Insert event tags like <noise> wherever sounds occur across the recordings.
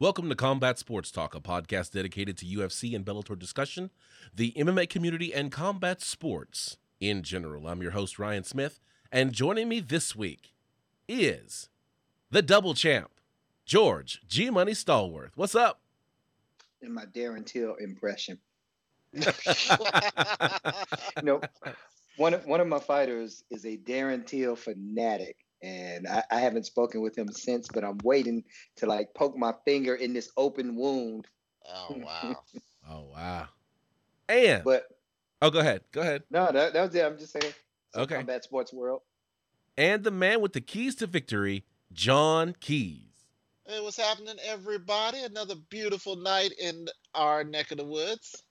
Welcome to Combat Sports Talk, a podcast dedicated to UFC and Bellator discussion, the MMA community, and combat sports in general. I'm your host, Ryan Smith, and joining me this week is the double champ, George G Money Stallworth. What's up? In my Darren Till impression. <laughs> <laughs> know, one of, one of my fighters is a Darren Till fanatic, and I, I, haven't spoken with him since. But I'm waiting to like poke my finger in this open wound. Oh wow! <laughs> oh wow! And but oh, go ahead, go ahead. No, that, that was it. I'm just saying. Okay. Combat sports world. And the man with the keys to victory, John Keys. Hey, what's happening, everybody? Another beautiful night in our neck of the woods.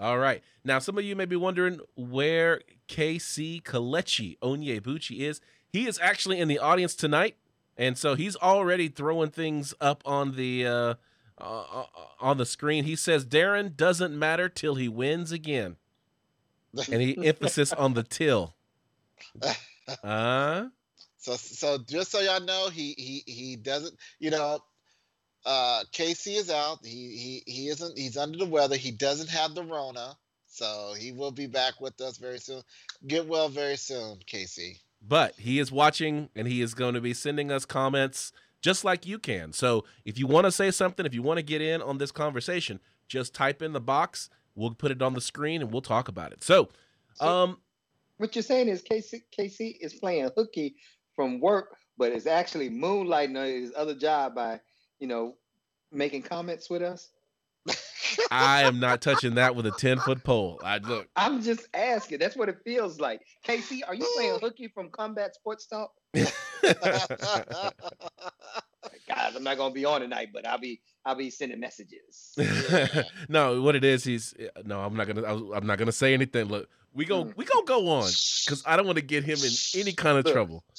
All right. Now, some of you may be wondering where KC Kelechi Onyebuchi is. He is actually in the audience tonight, and so he's already throwing things up on the uh, uh, uh on the screen. He says Darren doesn't matter till he wins again, and he <laughs> emphasis on the till. Uh so so just so y'all know, he he he doesn't. You know, uh, Casey is out. He he he isn't. He's under the weather. He doesn't have the Rona, so he will be back with us very soon. Get well very soon, Casey. But he is watching, and he is going to be sending us comments just like you can. So if you want to say something, if you want to get in on this conversation, just type in the box. We'll put it on the screen, and we'll talk about it. So, um, what you're saying is Casey Casey is playing hooky from work, but is actually moonlighting his other job by you know, making comments with us? <laughs> I am not touching that with a 10 foot pole. I look. I'm just asking. That's what it feels like. Casey, are you playing <sighs> hooky from Combat Sports Talk? <laughs> Guys, I'm not gonna be on tonight, but I'll be I'll be sending messages. <laughs> no, what it is, he's no. I'm not gonna. I'm not gonna say anything. Look, we go. Mm. We gonna go on because I don't want to get him in any kind of trouble. <laughs>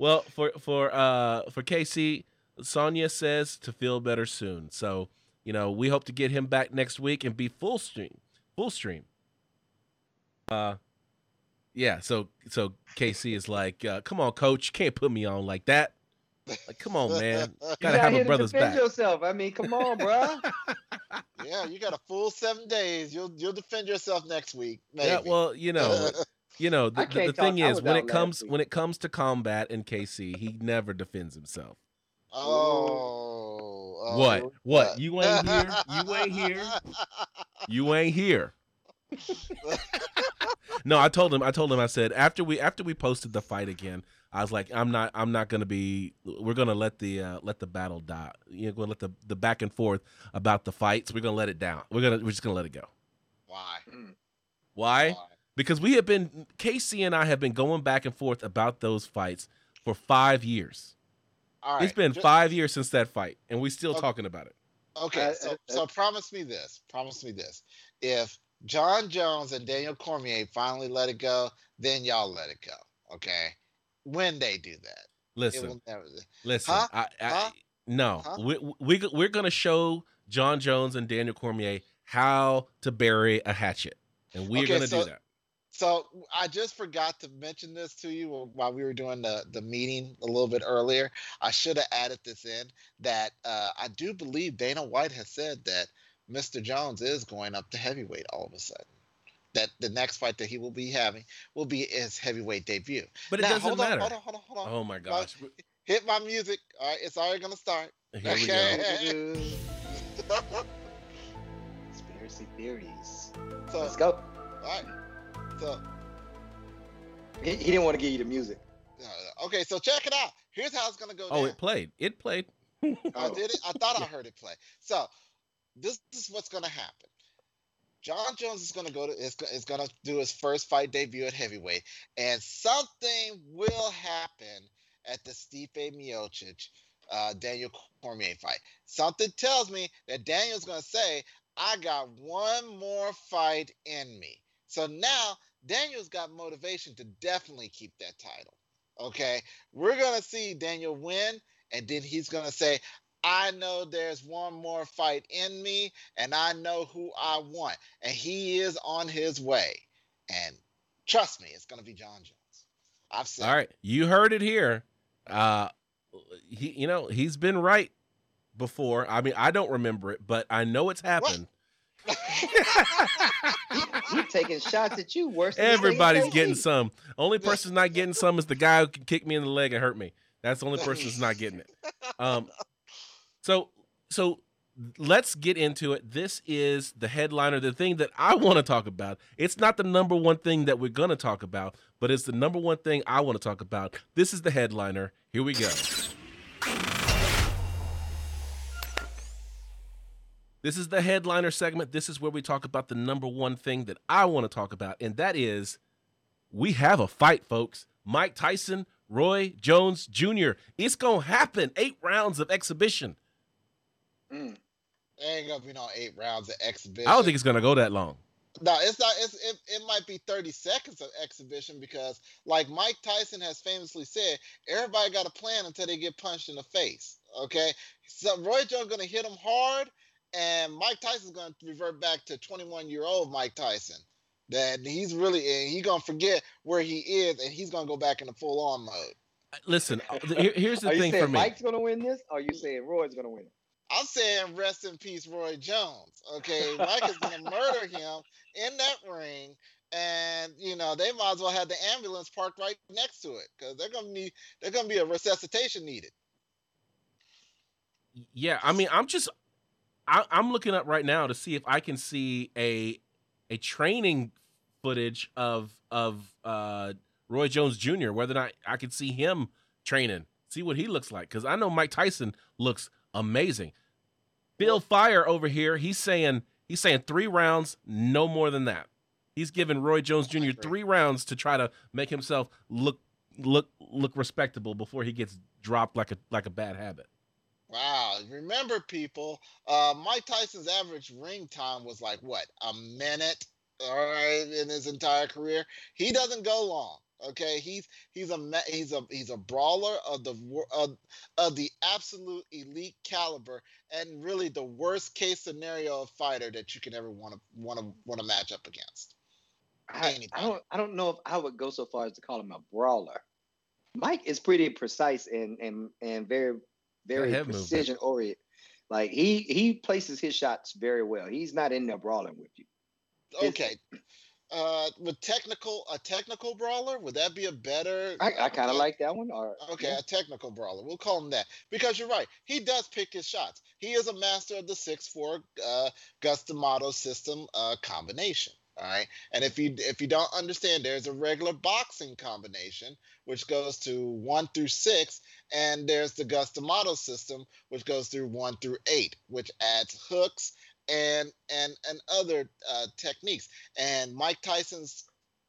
well, for for uh for KC, Sonya says to feel better soon. So you know we hope to get him back next week and be full stream, full stream. Uh, yeah. So so KC is like, uh, come on, coach, can't put me on like that. Like, come on, man, <laughs> gotta have a brother's defend back. yourself. I mean, come on, bro. <laughs> yeah, you got a full seven days. You'll you'll defend yourself next week. Maybe. Yeah, well, you know, <laughs> you know, the, the, the thing is when it comes when it comes to combat in KC, he never defends himself. Oh, oh what? what? You ain't here. You ain't here. <laughs> You ain't here. no, I told him. I told him. I said after we after we posted the fight again, I was like, I'm not. I'm not gonna be. We're gonna let the uh, let the battle die. You're gonna let the the back and forth about the fights. We're gonna let it down. We're gonna. We're just gonna let it go. Why? Why? Why? Because we have been Casey and I have been going back and forth about those fights for five years. All right. It's been just, five years since that fight, and we're still okay. talking about it. Okay, so so promise me this. Promise me this. If Jon Jones and Daniel Cormier finally let it go, then y'all let it go. Okay. When they do that. Listen. Never... Listen. Huh? I, I, huh? No. Huh? We, we, we're going to show Jon Jones and Daniel Cormier how to bury a hatchet. And we're okay, going to so, do that. So I just forgot to mention this to you while we were doing the, the meeting a little bit earlier. I should have added this in that uh, I do believe Dana White has said that Mr. Jones is going up to heavyweight all of a sudden. That the next fight that he will be having will be his heavyweight debut. But it now, doesn't hold matter. On, hold on, hold on, hold on. Oh my gosh! hit my music. All right, it's already gonna start. Here okay. we go. <laughs> Conspiracy theories. So, Let's go. All right. So he, he didn't want to give you the music. Okay, so check it out. Here's how it's gonna go. Oh, down. it played. It played. <laughs> I did it. I thought I heard it play. So this, this is what's going to happen. Jon Jones is going to go to is, is going to do his first fight debut at heavyweight, and something will happen at the Stipe Miocic uh, Daniel Cormier fight. Something tells me that Daniel's going to say, "I got one more fight in me." So now Daniel's got motivation to definitely keep that title. Okay, we're going to see Daniel win, and then he's going to say, I know there's one more fight in me, and I know who I want. And he is on his way. And trust me, it's going to be Jon Jones. I've said. All right, you heard it here. Uh, he, you know, he's been right before. I mean, I don't remember it, but I know it's happened. <laughs> He's taking shots at you worse. Than Everybody's getting some. Only person's not getting some is the guy who can kick me in the leg and hurt me. That's the only person who's not getting it. <laughs> Um, so so let's get into it. This is the headliner, the thing that I want to talk about. It's not the number one thing that we're gonna talk about, but it's the number one thing I want to talk about. This is the headliner. Here we go. This is the headliner segment. This is where we talk about the number one thing that I want to talk about, and that is we have a fight, folks. Mike Tyson, Roy Jones Jr. It's gonna happen. Eight rounds of exhibition. Mm. There ain't gonna be no eight rounds of exhibition. I don't think it's gonna go that long. No, it's not. It's, it, it might be 30 seconds of exhibition because, like Mike Tyson has famously said, everybody got a plan until they get punched in the face. Okay, so Roy Jones gonna hit him hard, and Mike Tyson's gonna revert back to 21 year old Mike Tyson. That he's really and he gonna forget where he is, and he's gonna go back into full on mode. Listen, uh, here's the Are you thing saying for me. Mike's gonna win this? Or are you saying Roy's gonna win it? I'm saying rest in peace, Roy Jones. Okay, <laughs> Mike is gonna murder him in that ring, and you know they might as well have the ambulance parked right next to it because they're gonna need they're gonna be a resuscitation needed. Yeah, I mean, I'm just, I, I'm looking up right now to see if I can see a, a training footage of of uh, Roy Jones Jr. Whether or not I could see him training, see what he looks like, because I know Mike Tyson looks amazing. Bill Fire over here, he's saying he's saying three rounds, no more than that. He's giving Roy Jones Jr. three rounds to try to make himself look look look respectable before he gets dropped like a like a bad habit. Wow! Remember, people, uh, Mike Tyson's average ring time was like what a minute, all right, in his entire career. He doesn't go long. Okay, he's he's a he's a he's a brawler of the of, of the absolute elite caliber, and really the worst case scenario of fighter that you can ever want to want to want to match up against. I, I don't I don't know if I would go so far as to call him a brawler. Mike is pretty precise and and and very very head movement. precision oriented. Like he he places his shots very well. He's not in there brawling with you. His- Okay, uh, with technical a technical brawler, would that be a better? I, I kind uh, of like that one. Or Okay, a technical brawler. We'll call him that because you're right. He does pick his shots. He is a master of the six four uh, Cus D'Amato system uh, combination. All right, and if you if you don't understand, there's a regular boxing combination which goes to one through six, and there's the Cus D'Amato system which goes through one through eight, which adds hooks and and and other uh, techniques. And Mike Tyson's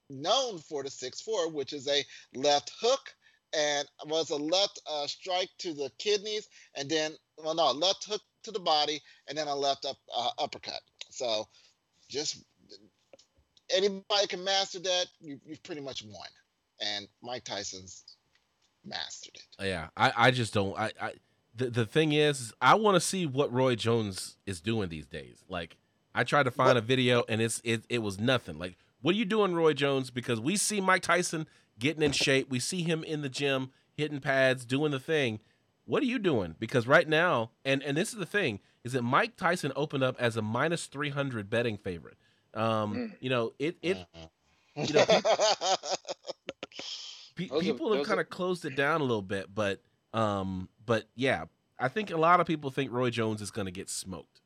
known for the six four, which is a left hook and was a left uh, strike to the kidneys, and then well, no, left hook to the body, and then a left up uh, uppercut. So, just anybody can master that, you, you've pretty much won. And Mike Tyson's mastered it. Oh, yeah, I, I just don't. I, I the the thing is, is I want to see what Roy Jones is doing these days. Like, I tried to find What- a video and it's it it was nothing. Like, what are you doing, Roy Jones? Because we see Mike Tyson getting in shape. We see him in the gym hitting pads, doing the thing. What are you doing? Because right now, and and this is the thing, is that Mike Tyson opened up as a minus three hundred betting favorite. Um, Mm. you know, it it <laughs> you know, Pe- Those are- people have those kind are- of closed it down a little bit, but um, but yeah, I think a lot of people think Roy Jones is going to get smoked.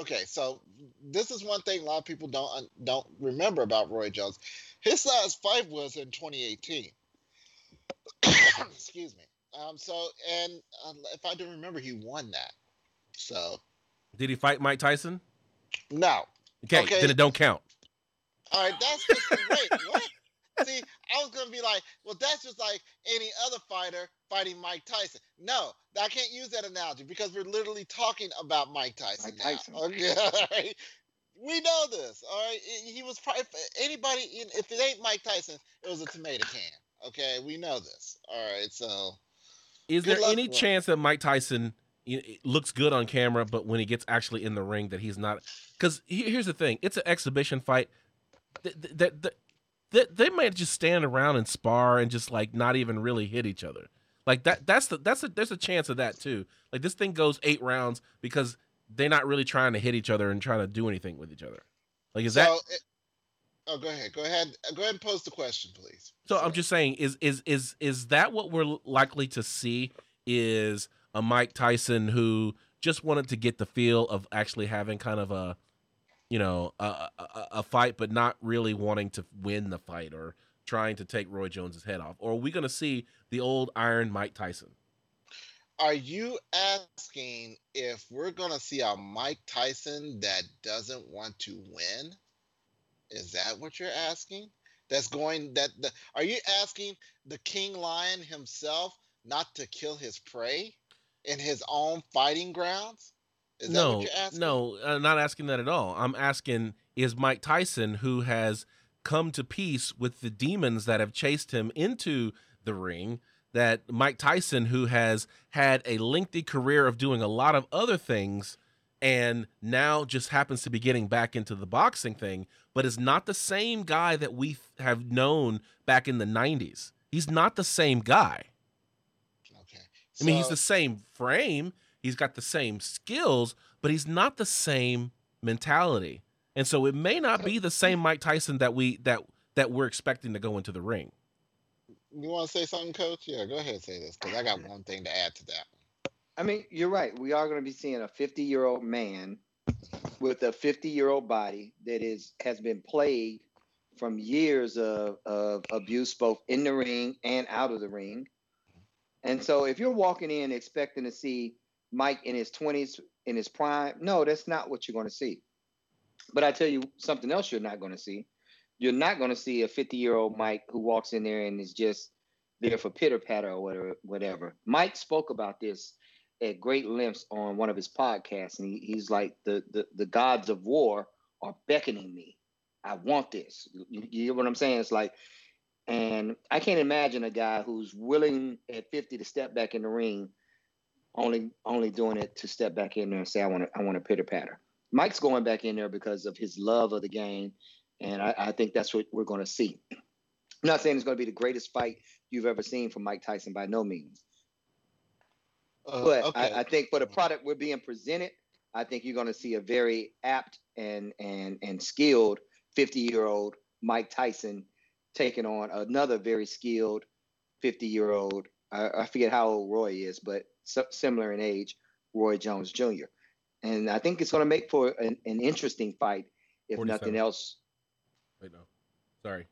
okay, so this is one thing a lot of people don't don't remember about Roy Jones. His last fight was in 2018. <coughs> Excuse me. Um. So, and uh, if I do remember, he won that. So, Did he fight Mike Tyson? no. Okay, Okay. then it don't count. All right, that's just wait. What? See, I was gonna be like, well, that's just like any other fighter fighting Mike Tyson. No, I can't use that analogy because we're literally talking about Mike Tyson. Mike now. Tyson. Okay, <laughs> all right? We know this. All right, He- he was probably anybody. in- If it ain't Mike Tyson, it was a tomato can. Okay, we know this. All right, so Is there any chance that Mike Tyson you know, it looks good on camera, but when he gets actually in the ring, that he's not? Because here's the thing: it's an exhibition fight. That that that they might just stand around and spar and just like not even really hit each other. Like that that's the that's a there's a chance of that too. Like this thing goes eight rounds because they're not really trying to hit each other and trying to do anything with each other. Like is so, that it, oh go ahead. Go ahead. Go ahead and pose the question, please. so I'm just saying is is is is that what we're likely to see is a Mike Tyson who just wanted to get the feel of actually having kind of a you know a, a, a fight but not really wanting to win the fight or trying to take Roy Jones's head off or are we going to see the old Iron Mike Tyson? Are you asking if we're going to see a Mike Tyson that doesn't want to win? Is that what you're asking? That's going that the Are you asking the king lion himself not to kill his prey in his own fighting grounds? Is that no, what you're asking? no, I'm not asking that at all. I'm asking is Mike Tyson who has come to peace with the demons that have chased him into the ring that Mike Tyson, who has had a lengthy career of doing a lot of other things and now just happens to be getting back into the boxing thing, but is not the same guy that we have known back in the 90s. He's not the same guy. Okay. I mean, he's the same frame, he's got the same skills, but he's not the same mentality. And so it may not be the same Mike Tyson that we that that we're expecting to go into the ring. You want to say something, Coach? Yeah, go ahead and say this because I got one thing to add to that. I mean, you're right. We are going to be seeing a 50 year old man with a 50 year old body that is has been plagued from years of, of abuse, both in the ring and out of the ring. And so, if you're walking in expecting to see Mike in his 20s, in his prime, no, that's not what you're going to see. But I tell you something else you're not going to see. You're not going to see a 50 year old Mike who walks in there and is just there for pitter patter or whatever. Whatever. Mike spoke about this at great lengths on one of his podcasts, and he, he's like, the, the the gods of war are beckoning me. I want this. You, you hear what I'm saying? It's like, and I can't imagine a guy who's willing at 50 to step back in the ring, only only doing it to step back in there and say, I want to I want to pitter patter. Mike's going back in there because of his love of the game, and I, I think that's what we're going to see. I'm not saying it's going to be the greatest fight you've ever seen from Mike Tyson by no means, Uh, but okay. I, I think for the product we're being presented, I think you're going to see a very apt and and and skilled 50 year old Mike Tyson taking on another very skilled 50 year old. I, I forget how old Roy is, but so, similar in age, Roy Jones Jr. And I think it's going to make for an, an interesting fight, if nothing else. Wait, no. Sorry.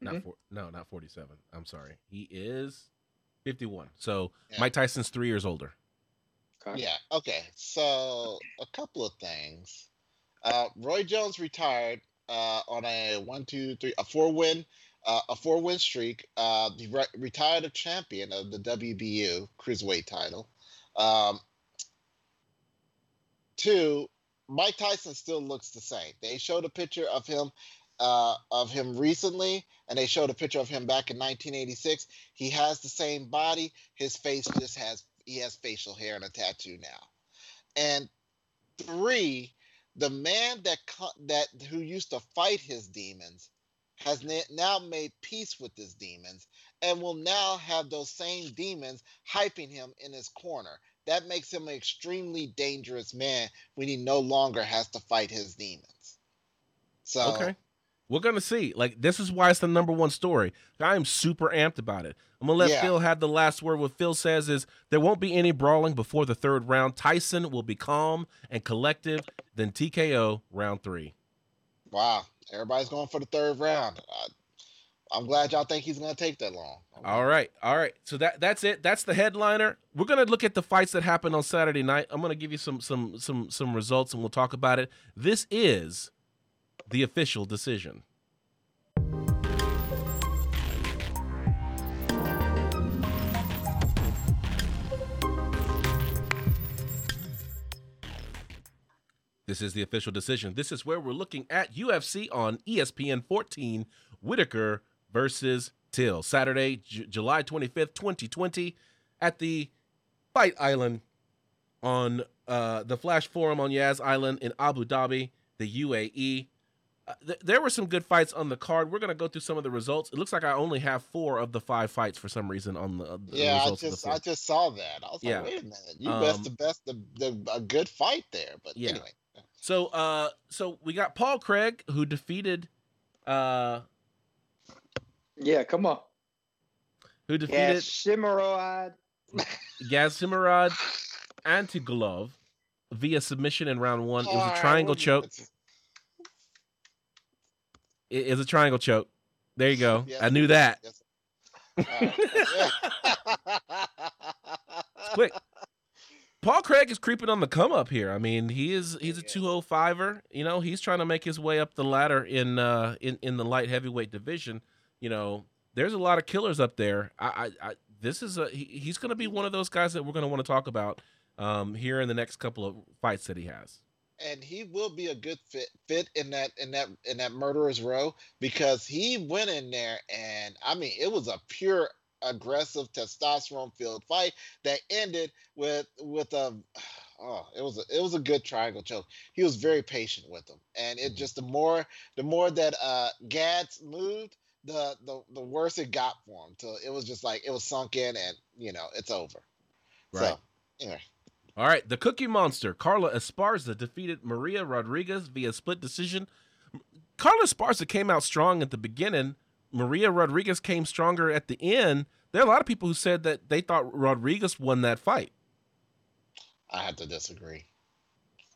Not Mhm. four, no, not 47. I'm sorry. He is 51. So Yeah. Mike Tyson's 3 years older. Okay? Yeah. Okay. So a couple of things. Uh, Roy Jones retired uh, on a one, two, three, a four win, uh, a four win streak. Uh, re- retired a champion of the WBU cruiserweight title. Um, two, Mike Tyson still looks the same. They showed a picture of him. Uh, of him recently, and they showed a picture of him back in 1986. He has the same body. His face just has he has facial hair and a tattoo now. And three, the man that that who used to fight his demons has now made peace with his demons and will now have those same demons hyping him in his corner. That makes him an extremely dangerous man when he no longer has to fight his demons. So Okay. We're to see. Like, this is why it's the number one story. I am super amped about it. I'm to let Yeah. Phil have the last word. What Phil says is there won't be any brawling before the third round. Tyson will be calm and collective, then TKO round three. wow, everybody's going for the third round. I, I'm glad y'all think he's going to take that long. All right, all right. So that that's it. That's the headliner. We're gonna look at the fights that happened on Saturday night. I'm gonna give you some some some some results, and we'll talk about it. This is the official decision. This is the official decision. This is where we're looking at UFC on ESPN 14, Whittaker versus Till, Saturday, J- July 25th, 2020, at the Fight Island on uh, the Flash Forum on Yas Island in Abu Dhabi, the UAE. Uh, th- there were some good fights on the card. We're gonna go through some of the results. It looks like I only have four of the five fights for some reason on the, the Yeah, I results of the just. I just saw that. I was Yeah. like, wait a minute, you Um, best the best the, the a good fight there. But Yeah. anyway, So, uh, so we got Paul Craig who defeated, uh, Yeah, come on. who defeated Shimmerod. <laughs> Gadzhimurad Antigulov via submission in round one. It was a triangle choke. It is a triangle choke. There you go. <laughs> Yes, I knew that. yes. <laughs> Quick. Paul Craig is creeping on the come up here. I mean, he is he's a Yeah. 205er. You know, he's trying to make his way up the ladder in uh in, in the light heavyweight division. You know, there's a lot of killers up there. I I, I this is a he, he's going to be one of those guys that we're going to want to talk about um here in the next couple of fights that he has. and he will be a good fit fit in that in that in that murderer's row because he went in there and I mean it was a pure aggressive testosterone filled fight that ended with with a oh it was a, it was a good triangle choke. He was very patient with him and it Mhm. just the more the more that uh Gads moved the the the worse it got for him. So it was just like it was sunk in and you know it's over. Right. So anyway. All right, the Cookie Monster, Carla Esparza defeated Maria Rodriguez via split decision. Carla Esparza came out strong at the beginning. Maria Rodriguez came stronger at the end. There are a lot of people who said that they thought Rodriguez won that fight. I have to disagree.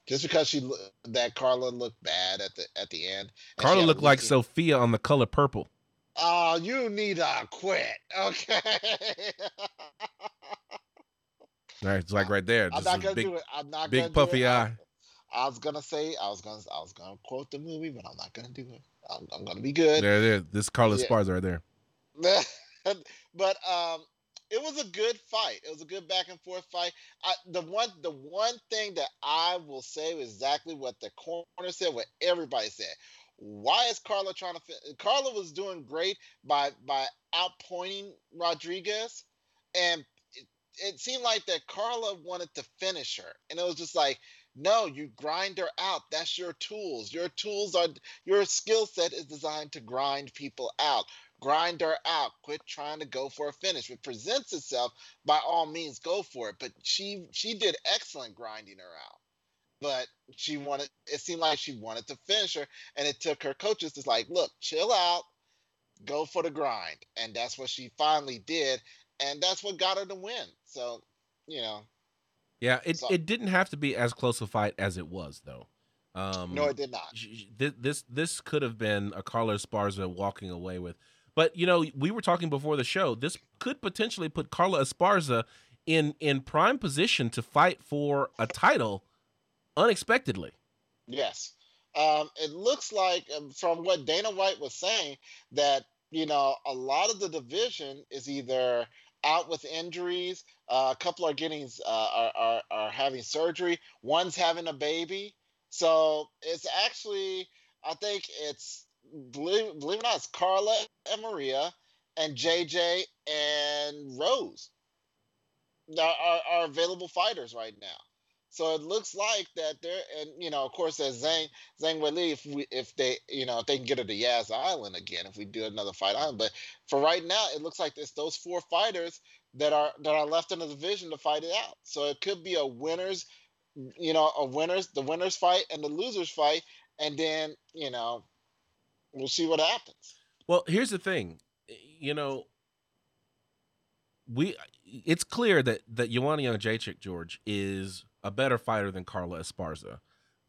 Just because she that Carla looked bad at the at the end. Carla looked like looking- Sophia on the color purple. Oh, you need to quit. Okay. All right, it's like right there. I'm not gonna big, do it. I'm not big gonna puffy do it. Eye. I, was gonna say I was gonna I was gonna quote the movie, but I'm not gonna do it. I'm, I'm gonna be good. There, there. This Carla Yeah. Esparza right there. <laughs> but um it was a good fight. It was a good back and forth fight. I, the one the one thing that I will say was exactly what the corner said, what everybody said. Why is Carla trying to? Carla was doing great by by outpointing Rodriguez, and it, it seemed like that Carla wanted to finish her, and it was just like, no, you grind her out. That's your tools. Your tools are your skill set is designed to grind people out grind her out. Quit trying to go for a finish. If it presents itself, by all means, go for it. But she she did excellent grinding her out. But she wanted. It seemed like she wanted to finish her, and it took her coaches to like, look, chill out, go for the grind, and that's what she finally did, and that's what got her to win. So, you know, Yeah, it, So- it didn't have to be as close a fight as it was, though. Um, no, it did not. sh- sh- thi- this this could have been a Carla Esparza walking away with. But you know, we were talking before the show. This could potentially put Carla Esparza in in prime position to fight for a title unexpectedly. Yes. Um, it looks like, um, from what Dana White was saying, that you know a lot of the division is either out with injuries. Uh, a couple are getting uh, are, are are having surgery. One's having a baby. So it's actually, I think it's believe, believe it or not, it's Carla and Maria and JJ and Rose that are, are available fighters right now. So it looks like that they're, and you know, of course, as Zhang Zhang Weili, if we, if they, you know, if they can get her to Yas Island again, if we do another fight island. But for right now, it looks like it's those four fighters that are that are left in the division to fight it out. So it could be a winners, you know, a winners, the winners fight and the losers fight, and then you know, we'll see what happens. Well, here's the thing, you know, we it's clear that that Joanna Jedrzejczyk is a better fighter than Carla Esparza,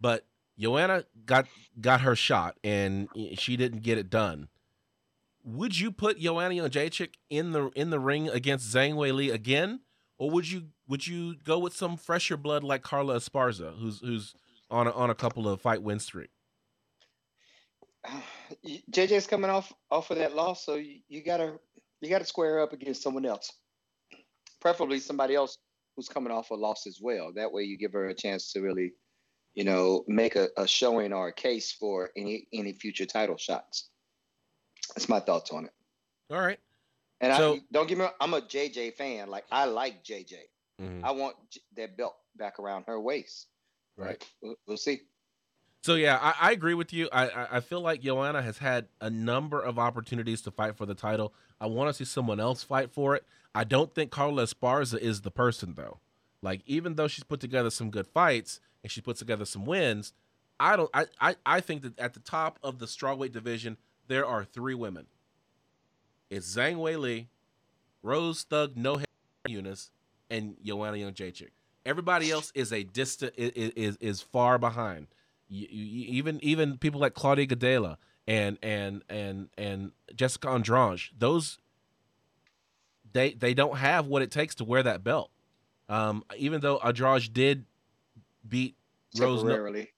but Joanna got got her shot and she didn't get it done. Would you put Joanna Jedrzejczyk in the in the ring against Zhang Wei Li again, or would you would you go with some fresher blood like Carla Esparza, who's who's on a, on a couple of fight win streak? <sighs> JJ's coming off off of that loss, so you, you gotta you gotta square up against someone else, preferably somebody else who's coming off a loss as well. That way, you give her a chance to really, you know, make a, a showing or a case for any any future title shots. That's my thoughts on it. All right. And So- I don't get me wrong, I'm a JJ fan. Like I like JJ. Mhm. I want J- that belt back around her waist. Right. We'll, we'll see. So yeah, I, I agree with you. I I feel like Joanna has had a number of opportunities to fight for the title. I want to see someone else fight for it. I don't think Carla Esparza is the person though. Like even though she's put together some good fights and she puts together some wins, I don't. I I, I think that at the top of the strawweight division there are three women. It's Zhang Wei Li, Rose Thug No Eunice, and Joanna Jedrzejczyk. Everybody else is a distant is is, is far behind. You, you, even even people like Claudia Gadelha and and and and Jessica Andrade, those they they don't have what it takes to wear that belt. Um, even though Andrade did beat Rose temporarily.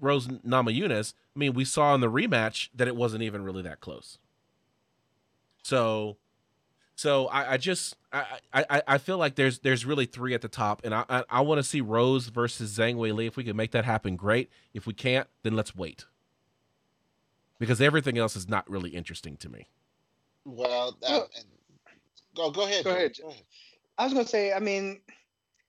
Rose Namajunas, I mean, we saw in the rematch that it wasn't even really that close. So, so I, I just I, I I feel like there's there's really three at the top, and I I, I want to see Rose versus Zhang Wei Li. If we can make that happen, great. If we can't, then let's wait, because everything else is not really interesting to me. Well, Well- and, go go ahead. Go Joe. ahead. I was gonna say, I mean,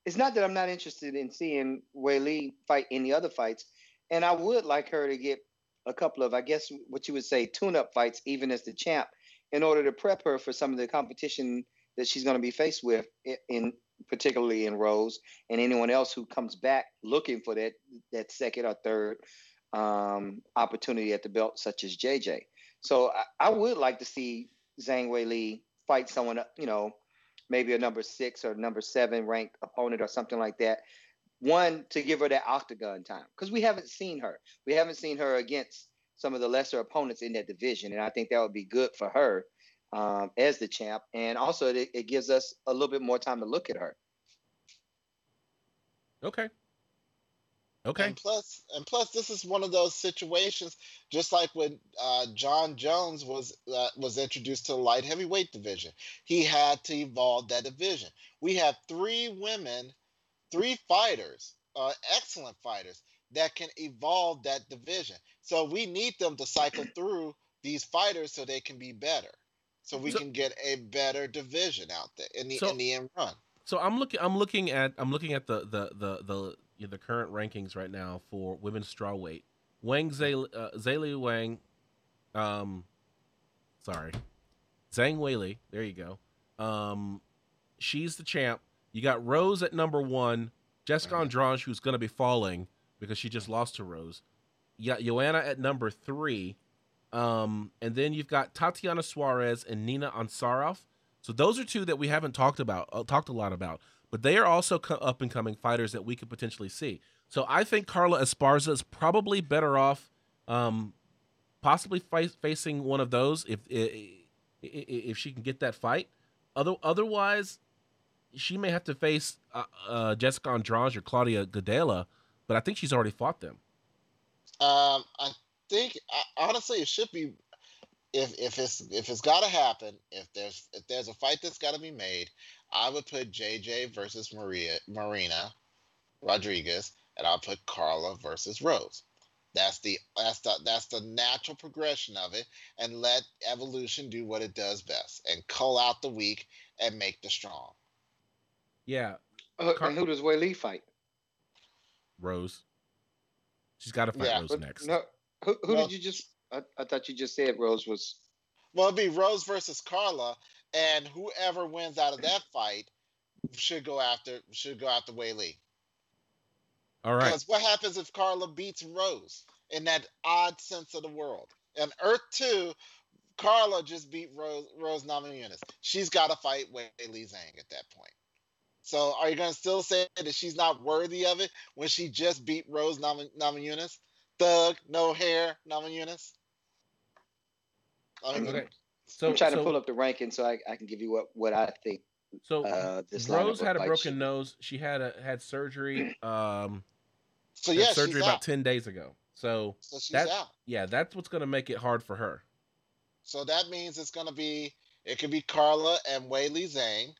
it's not that I'm not interested in seeing Wei Li fight any other fights, and I would like her to get a couple of, I guess, what you would say, tune-up fights, even as the champ, in order to prep her for some of the competition that she's going to be faced with, in, in particularly in Rose and anyone else who comes back looking for that that second or third um, opportunity at the belt, such as JJ. So I, I would like to see Zhang Wei Li fight someone, you know, maybe a number six or number seven ranked opponent or something like that. One to give her that octagon time because we haven't seen her. We haven't seen her against some of the lesser opponents in that division, and I think that would be good for her um, as the champ. And also, it, it gives us a little bit more time to look at her. Okay. Okay. And plus, and plus, this is one of those situations, just like when uh, Jon Jones was uh, was introduced to the light heavyweight division. He had to evolve that division. We have three women, three fighters, uh, excellent fighters that can evolve that division. So we need them to cycle <clears throat> through these fighters so they can be better. So we So- can get a better division out there in the So- in the end run. So I'm looking. I'm looking at. I'm looking at the the the the the current rankings right now for women's strawweight. Wang Zay, uh, Zayli Wang, um, sorry, Zhang Weili. There you go. Um, she's the champ. You got Rose at number one. Jessica. Andrade, who's going to be falling because she just lost to Rose. Got Joanna at number three. Um, and then you've got Tatiana Suarez and Nina Ansaroff. So those are two that we haven't talked about, uh, talked a lot about, but they are also co- up and coming fighters that we could potentially see. So I think Carla Esparza is probably better off, um, possibly fi- facing one of those if, i- i- if she can get that fight. Other otherwise, she may have to face uh, uh, Jessica Andrade or Claudia Gadelha, but I think she's already fought them. Um, I think honestly, it should be if if it's if it's got to happen. If there's if there's a fight that's got to be made, I would put JJ versus Maria Marina Rodriguez, and I'll put Carla versus Rose. That's the that's the that's the natural progression of it, and let evolution do what it does best, and cull out the weak and make the strong. Yeah, Uh, Car- and who does Wei Li fight? Rose. She's got to fight Yeah, Rose But next. No, who, who Well- did you just? I, I thought you just said Rose was. Well, it'd be Rose versus Carla, and whoever wins out of that fight should go after should go after Weili. All right. Because what happens if Carla beats Rose in that odd sense of the world? And Earth Two, Carla just beat Rose Rose Namajunas. She's got to fight Wei Lee Zhang at that point. So are you going to still say that she's not worthy of it when she just beat Rose Nam- Namajunas? Thug, no hair, Namajunas. I mean, Okay. So I'm trying so, to pull up the ranking so I, I can give you what, what I think. so Uh, this Rose had a broken should- nose. She had a had surgery. Um, So yeah, surgery about out. ten days ago. So So she's that- out. yeah, that's what's gonna make it hard for her. So that means it's gonna be it could be Carla and Li Zhang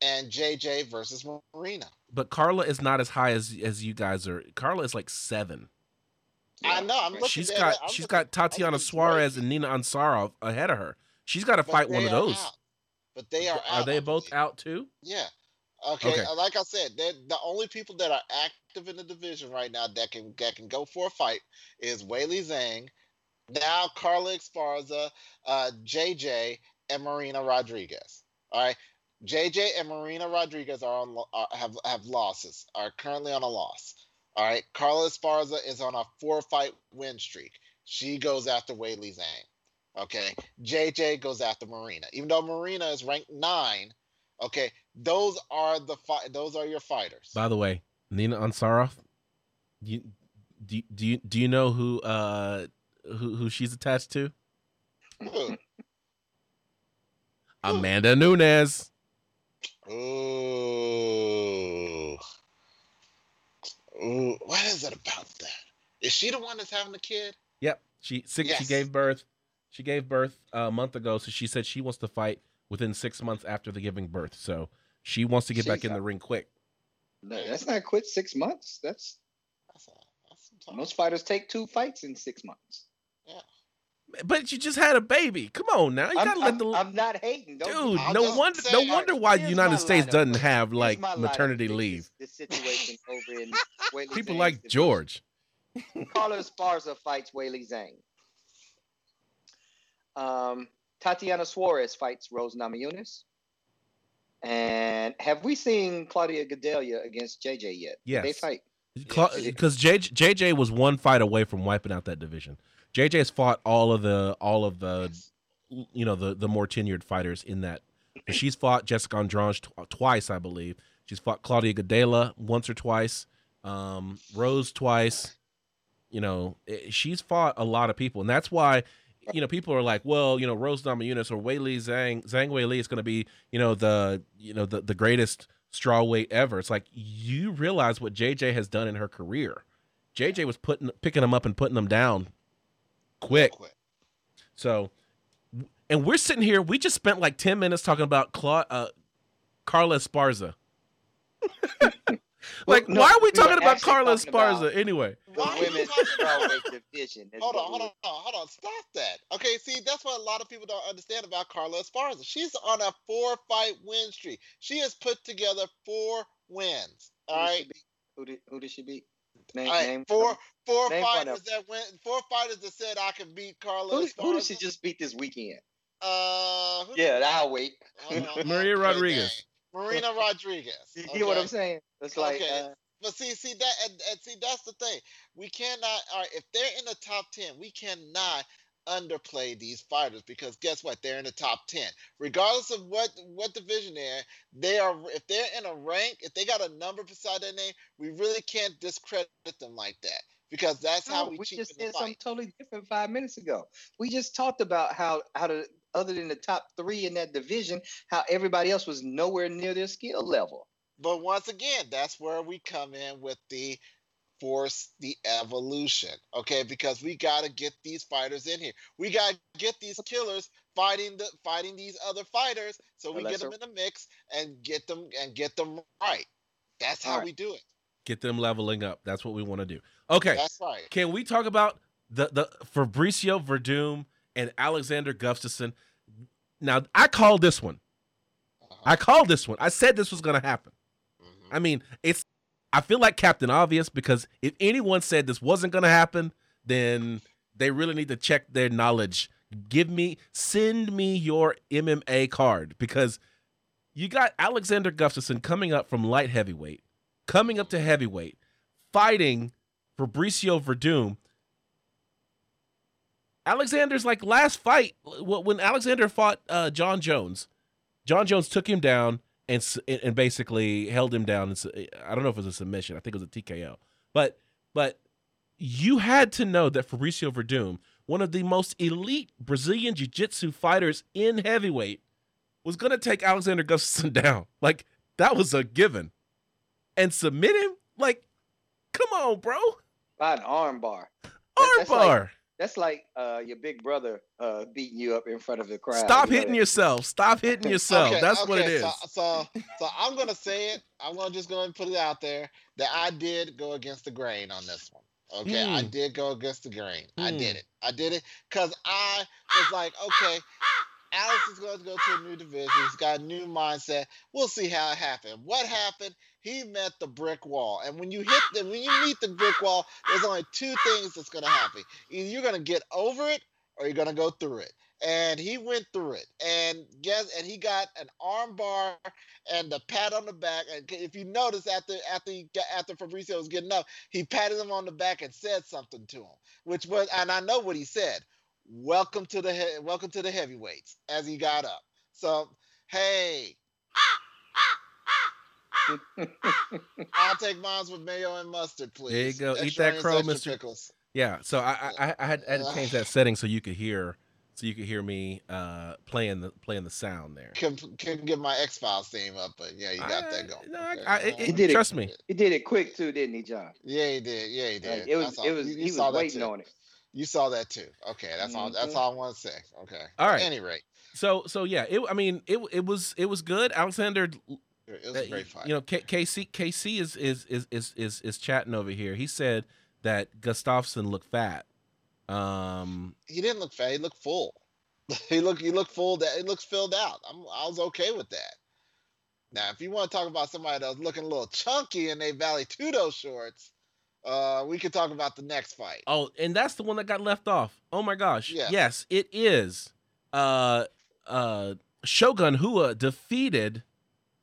and JJ versus Marina. But Carla is not as high as as you guys are. Carla is like seven. I know. I'm She's at got she's got Tatiana Suarez and Nina Ansaroff ahead of her. She's got to fight one of those. out. But they are Are they both out too? Yeah. Okay, Okay. like I said, the only people that are active in the division right now that can that can go for a fight is Weili Zhang, now Carla Esparza, uh, JJ, and Marina Rodriguez. All right, JJ and Marina Rodriguez are on are, have have losses, are currently on a loss. All right, Carla Esparza is on a four fight win streak. She goes after Weili Zhang. Okay, JJ goes after Marina, even though Marina is ranked nine. Okay, those are the fi- those are your fighters. By the way, Nina Ansaroff, you do, do you do you know who uh who who she's attached to? <laughs> Amanda Nunes. Ooh. Ooh. What is it about that? Is she the one that's having the kid? Yep. She six she gave birth. She gave birth a month ago, so she said she wants to fight within six months after the giving birth. So she wants to get back She's in the ring quick. No, that's not quit six months. That's That's, a, that's most fighters take two fights in six months. Yeah. But you just had a baby. Come on now. You I'm, gotta let I'm- the I'm not hating. Don't dude. I'm No wonder. No wonder why the United States doesn't have like maternity leave. The situation over in <laughs> People like. George. Carlos Esparza fights Weili Zhang. Um, Tatiana Suarez fights Rose Namajunas. And have we seen Claudia Gadelha against JJ yet? Did They Yes. fight. Because JJ, JJ was one fight away from wiping out that division. JJ has fought all of the all of the Yes. you know the the more tenured fighters in that. She's fought Jessica Andrade tw- twice, I believe. She's fought Claudia Gadelha once or twice, um, Rose twice. You know, eh, she's fought a lot of people, and that's why you know people are like, well, you know, Rose Namajunas or Weili Zhang Zhang Weili is going to be you know the you know the the greatest strawweight ever. It's like you realize what JJ has done in her career. JJ was putting picking them up and putting them down quick. So, and we're sitting here. We just spent like ten minutes talking about Cla- uh, Carla Esparza. <laughs> like, no, why are we we talking about Carla talking about- Esparza anyway? The Why are you women's talking about- strawweight <laughs> division. Hold on, hold on, hold on, stop that. Okay, see, that's what a lot of people don't understand about Carla Esparza. She's on a four fight win streak. She has put together four wins. All who did she right, beat? Who did who did she beat? Name, all right, name four four name fighters that went, four fighters that said I can beat Carla Who, Esparza. who did she just beat this weekend? Uh, Yeah, did- I'll wait. hold <laughs> Maria okay, Rodriguez. Marina <laughs> Rodriguez. You get what I'm saying? It's like Okay. uh, But see, see that, and, and see that's the thing. We cannot. All right, if they're in the top ten, we cannot underplay these fighters because guess what? They're in the top ten, regardless of what what division they're. in, They are. If they're in a rank, if they got a number beside their name, we really can't discredit them like that because that's how no, we, we just said something totally different five minutes ago. We just talked about how how to other than the top three in that division, how everybody else was nowhere near their skill level. But once again, that's where we come in with the force the evolution, okay? Because we got to get these fighters in here. We got to get these killers fighting the fighting these other fighters, so we Well, get them in the mix and get them and get them right. That's how All right. we do it. Get them leveling up. That's what we want to do. Okay, That's right. can we talk about the the Fabricio Werdum and Alexander Gustafsson? Now, I called this one. Uh-huh. I called this one. I said this was going to happen. Mhm. I mean, it's. I feel like Captain Obvious because if anyone said this wasn't going to happen, then they really need to check their knowledge. Give me, send me your MMA card because you got Alexander Gustafsson coming up from light heavyweight, coming up to heavyweight, fighting Fabricio Werdum. Alexander's like last fight when Alexander fought uh, Jon Jones. Jon Jones took him down and and basically held him down. I don't know if it was a submission. I think it was a TKO. But but you had to know that Fabricio Werdum, one of the most elite Brazilian jiu-jitsu fighters in heavyweight, was going to take Alexander Gustafsson <laughs> down. Like that was a given. And submit him? Like come on, bro. By an arm bar. that's like- Armbar. That's like uh, your big brother uh, beating you up in front of the crowd. Stop You know hitting that- yourself. Stop hitting <laughs> yourself. Okay, That's what it is. So, so, so I'm gonna say it. I'm gonna just go and put it out there that I did go against the grain on this one. Okay, I Hmm. did go against the grain. I Hmm. did it. I did it because I was like, okay, Alex is going to go to a new division. He's got a new mindset. We'll see how it happened. What happened? He met the brick wall, and when you hit the when you meet the brick wall, there's only two things that's going to happen. Either you're going to get over it, or you're going to go through it and he went through it and guess and he got an arm bar and the pat on the back and if you notice after after he after Fabricio was getting up he patted him on the back and said something to him which was and I know what he said welcome to the welcome to the heavyweights as he got up so hey <laughs> I'll take mine with mayo and mustard, please. There you go. Extra Eat that onions, crow, extra Mr. Pickles. Yeah, so I I, I had, I had to change that setting so you could hear so you could hear me uh playing the playing the sound there. Can can get my X Files theme up, but yeah, you got I- that going. No, I, Okay. I, it, He it- did it. trust me. He did it quick too, didn't he, John? Yeah, he did. Yeah, he Like, did. it was. That's. It was. You, you he was waiting on it. You saw that too. Okay, that's all. That's Mhm. all I want to say. Okay. All right. At any rate, So so yeah, it I mean it it was it was good. Alexander it was a great fight. You know, K- KC KC is is is is is is chatting over here. He said that Gustafsson looked fat. Um he didn't look fat. He looked full. <laughs> he looked. He looked full. That he looks filled out. I'm, I was okay with that. Now, if you want to talk about somebody that was looking a little chunky in their Vale Tudo shorts, uh, we could talk about the next fight. oh, and that's the one that got left off. Oh my gosh. Yeah. Yes, it is. Uh uh Shogun Rua defeated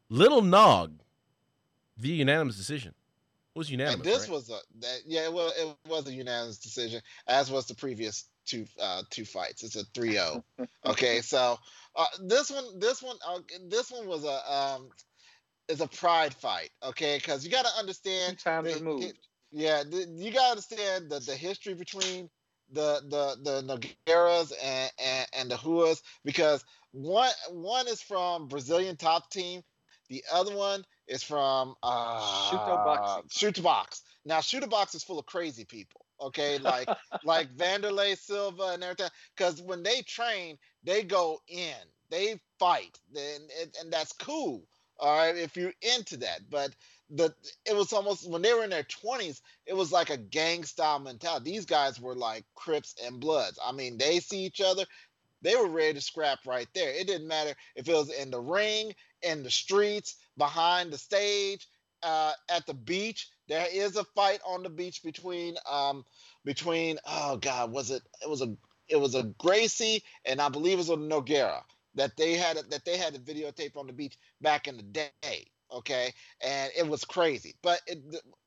Little Nog via unanimous decision. It was unanimous. and this right? was a that yeah, well, it was a unanimous decision, as was the previous two uh two fights. It's a 3-0. <laughs> Okay, so uh, this one, this one, uh, this one was a um, is a pride fight. Okay, because you got to Two understand. times the- removed. Yeah, the, you got to understand the the history between the the the Nogueiras and, and and the Ruas because one one is from Brazilian top team, the other one is from uh. Chute Boxe. Now Chute Boxe is full of crazy people. Okay, like <laughs> like Wanderlei Silva and everything. Because when they train, they go in, they fight, and, and and that's cool. All right, if you're into that. But the it was almost when they were in their 20s, it was like a gang style mentality. These guys were like Crips and Bloods. I mean, they see each other, they were ready to scrap right there. It didn't matter if it was in the ring, in the streets, behind the stage, uh, at the beach. There is a fight on the beach between um between oh god was it it was a it was a Gracie and I believe it was a Nogueira that they had that they had a videotape on the beach back in the day. Okay, and it was crazy. But it,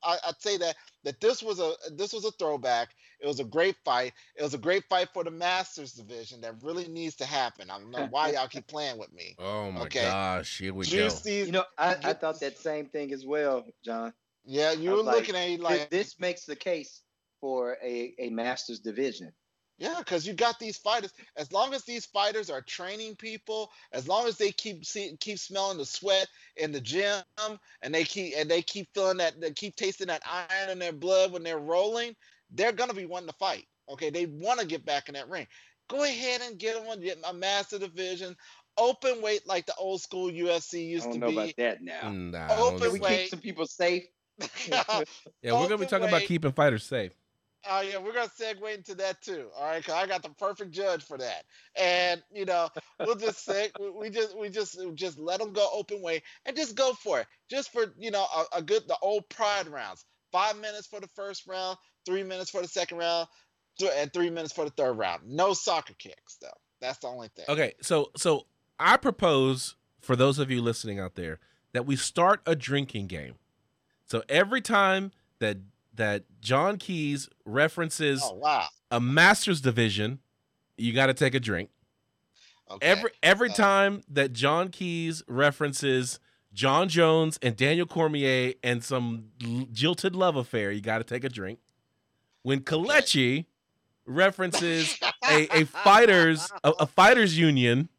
I, I'd say that that this was a this was a throwback. It was a great fight. It was a great fight for the Masters division that really needs to happen. I don't know why y'all keep playing with me. <laughs> Oh my Okay. gosh, here we go. You know, I, I thought that same thing as well, John. yeah, you I were was like, looking at it like this makes the case for a, a Masters division. Yeah, because you got these fighters. As long as these fighters are training people, as long as they keep see, keep smelling the sweat in the gym, and they keep and they keep feeling that they keep tasting that iron in their blood when they're rolling, they're gonna be wanting to fight. Okay, they want to get back in that ring. Go ahead and get them on get a master division, open weight like the old school UFC used I used don't to know be. about that now. Nah, Open Can we know. keep some people safe? <laughs> yeah, we're gonna be open talking about keeping fighters safe. Oh yeah, we're gonna segue into that too. All right, because I got the perfect judge for that. And you know, we'll just say we- just we just just let them go open way and just go for it. Just for you know a, a good the old pride rounds. Five minutes for the first round, three minutes for the second round, th- and three minutes for the third round. No soccer kicks though. That's the only thing. Okay, so so I propose for those of you listening out there that we start a drinking game. So every time that that John Keys references Oh wow. a Masters division, you got to take a drink. Okay. Every every Uh, time that John Keys references Jon Jones and Daniel Cormier and some jilted love affair, you got to take a drink. When Kalechi references a, a <laughs> fighters a, a fighters union,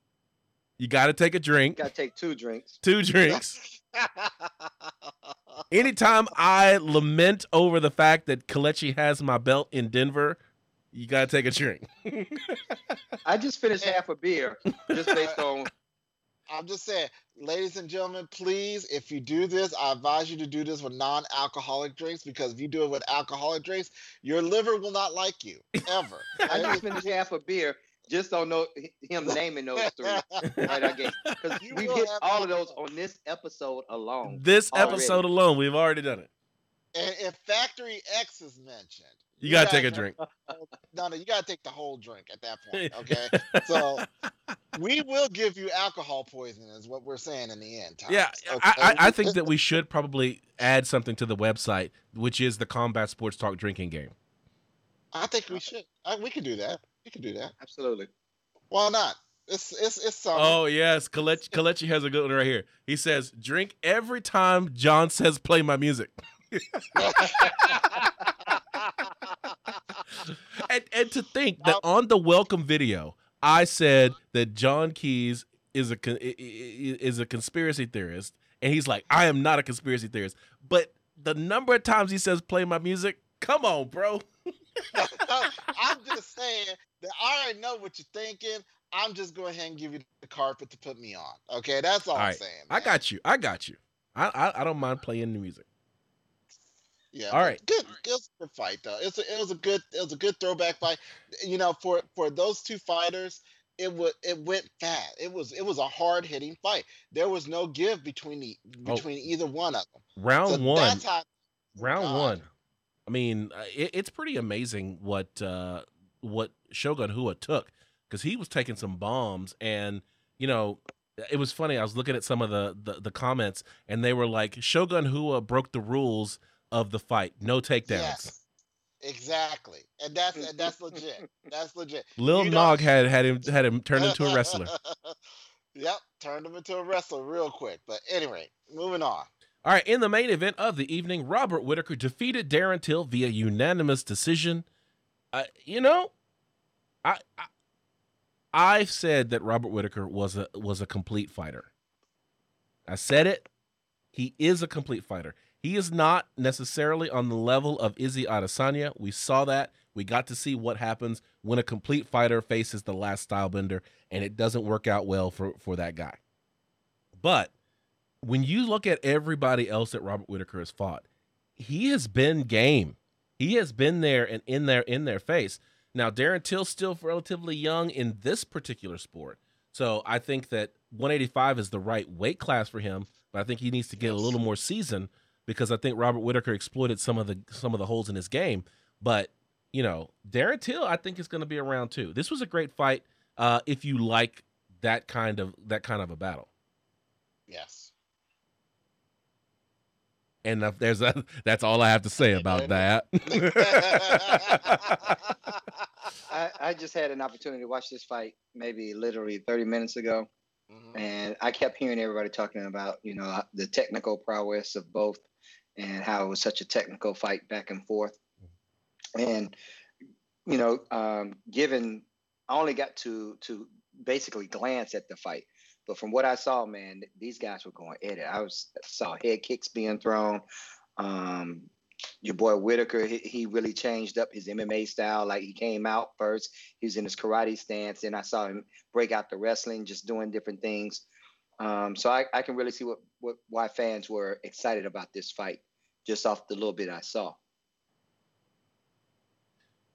you got to take a drink, Got to take two drinks. two drinks. <laughs> Anytime I lament over the fact that Kalechi has my belt in Denver, you got to take a drink. <laughs> I just finished half a beer just based <laughs> on. I'm just saying, ladies and gentlemen, please, if you do this, I advise you to do this with non-alcoholic drinks because if you do it with alcoholic drinks, your liver will not like you ever. <laughs> I just finished half a beer, just don't know him naming those three. <laughs> right, okay. Because You we will hit all of those on this episode alone. This Already. episode alone, we've already done it. And if Factory X is mentioned, You gotta take a guys- drink. <laughs> No, no, you gotta take the whole drink at that point. <laughs> Okay, so we will give you alcohol poisoning, is what we're saying in the end. Thomas, Yeah, okay? I, I, I think that we should probably add something to the website, which is the Combat Sports Talk drinking game. I think we should. I, we can do that. We can do that. Absolutely. Why not? It's it's it's summer. Oh yes, Kalechi, Kalechi has a good one right here. He says, "Drink every time John says play my music." <laughs> and, and to think that on the welcome video, I said that John Keys is a con- i- i- is a conspiracy theorist, and he's like, "I am not a conspiracy theorist." But the number of times he says "play my music," come on, bro. <laughs> <laughs> I'm just saying that I already know what you're thinking. I'm just going ahead and give you the carpet to put me on. Okay, that's all, All I'm right, saying. I got you. I got you. I I, I don't mind playing the music. Yeah. All right. Good. A good fight though. It's a, it was a good it was a good throwback fight. You know, for for those two fighters, it would it went fast. It was it was a hard hitting fight. There was no give between the Oh. between either one of them. Round So one. How, round God. one. I mean, uh, it, it's pretty amazing what uh, what Shogun Rua took because he was taking some bombs, and you know, it was funny. I was looking at some of the, the the comments, and they were like, Shogun Rua broke the rules of the fight, no takedowns. Yes. Exactly. And that's and that's legit. That's legit. Lil You know- Nog had had him had him turned into a wrestler. <laughs> yep, turned him into a wrestler real quick. But anyway, moving on. All right, in the main event of the evening, Robert Whittaker defeated Darren Till via unanimous decision. Uh, you know, I, I I've said that Robert Whittaker was a was a complete fighter. I said it. He is a complete fighter. He is not necessarily on the level of Izzy Adesanya. We saw that. We got to see what happens when a complete fighter faces the last style bender, and it doesn't work out well for for that guy. But when you look at everybody else that Robert Whittaker has fought, he has been game. He has been there and in there in their face. Now Darren Till's still relatively young in this particular sport, so I think that 185 is the right weight class for him. But I think he needs to get a little more season because I think Robert Whittaker exploited some of the some of the holes in his game. But you know, Darren Till, I think is going to be around too. This was a great fight uh, if you like that kind of that kind of a battle. Yes. And if there's a, <laughs> that's all I have to say about that. <laughs> <laughs> I, I just had an opportunity to watch this fight maybe literally 30 minutes ago, Mhm. and I kept hearing everybody talking about you know the technical prowess of both, and how it was such a technical fight back and forth, and you know, um, given I only got to to basically glance at the fight, but from what I saw, man, these guys were going at it. I was saw head kicks being thrown. Um, your boy Whittaker, he, he really changed up his MMA style. Like he came out first, he was in his karate stance, and I saw him break out the wrestling, just doing different things. Um, so I, I can really see what, what why fans were excited about this fight, just off the little bit I saw.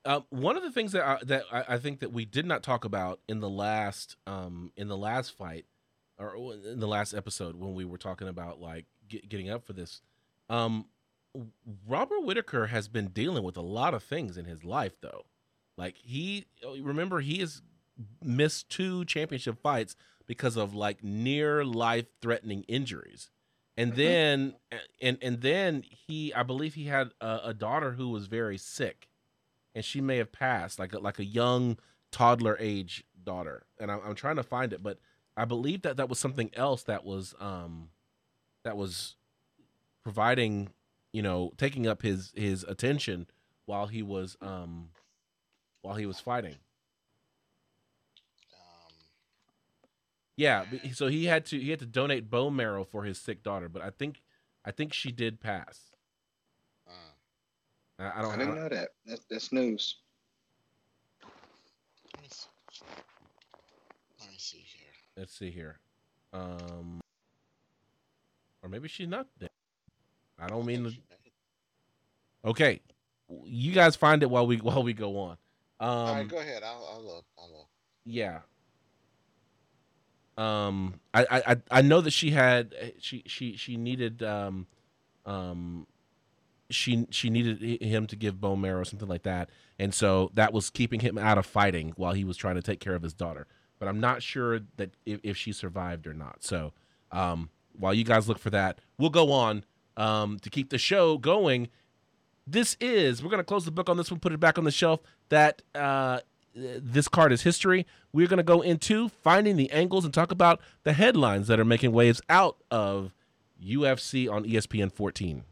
Um, one of the things that I, that I, I think that we did not talk about in the last um, in the last fight or in the last episode when we were talking about like get, getting up for this, um, Robert Whittaker has been dealing with a lot of things in his life though. Like he remember he has missed two championship fights because of like near life threatening injuries. And Mhm. then and and then he I believe he had a, a daughter who was very sick and she may have passed like a, like a young toddler age daughter and I'm, I'm trying to find it but i believe that that was something else that was um that was providing you know taking up his his attention while he was um while he was fighting Um, yeah so he had to he had to donate bone marrow for his sick daughter but i think i think she did pass uh, i, I I don't didn't know know that. That's, that's news. let me see. Let me see here. Let's see here um or maybe she's not dead i don't mean to She made it. Okay, you guys find it while we while we go on. Um, All right, go ahead. I'll, I'll look. I'll look. yeah. Um, I, I I- I know that she had she she she needed um um she she needed him to give bone marrow or something like that, and so that was keeping him out of fighting while he was trying to take care of his daughter. But I'm not sure that if, if she survived or not. So um, while you guys look for that, we'll go on um, to keep the show going. This is we're gonna close the book on this one, put it back on the shelf. That uh, this card is history. We're gonna go into finding the angles and talk about the headlines that are making waves out of UFC on ESPN 14.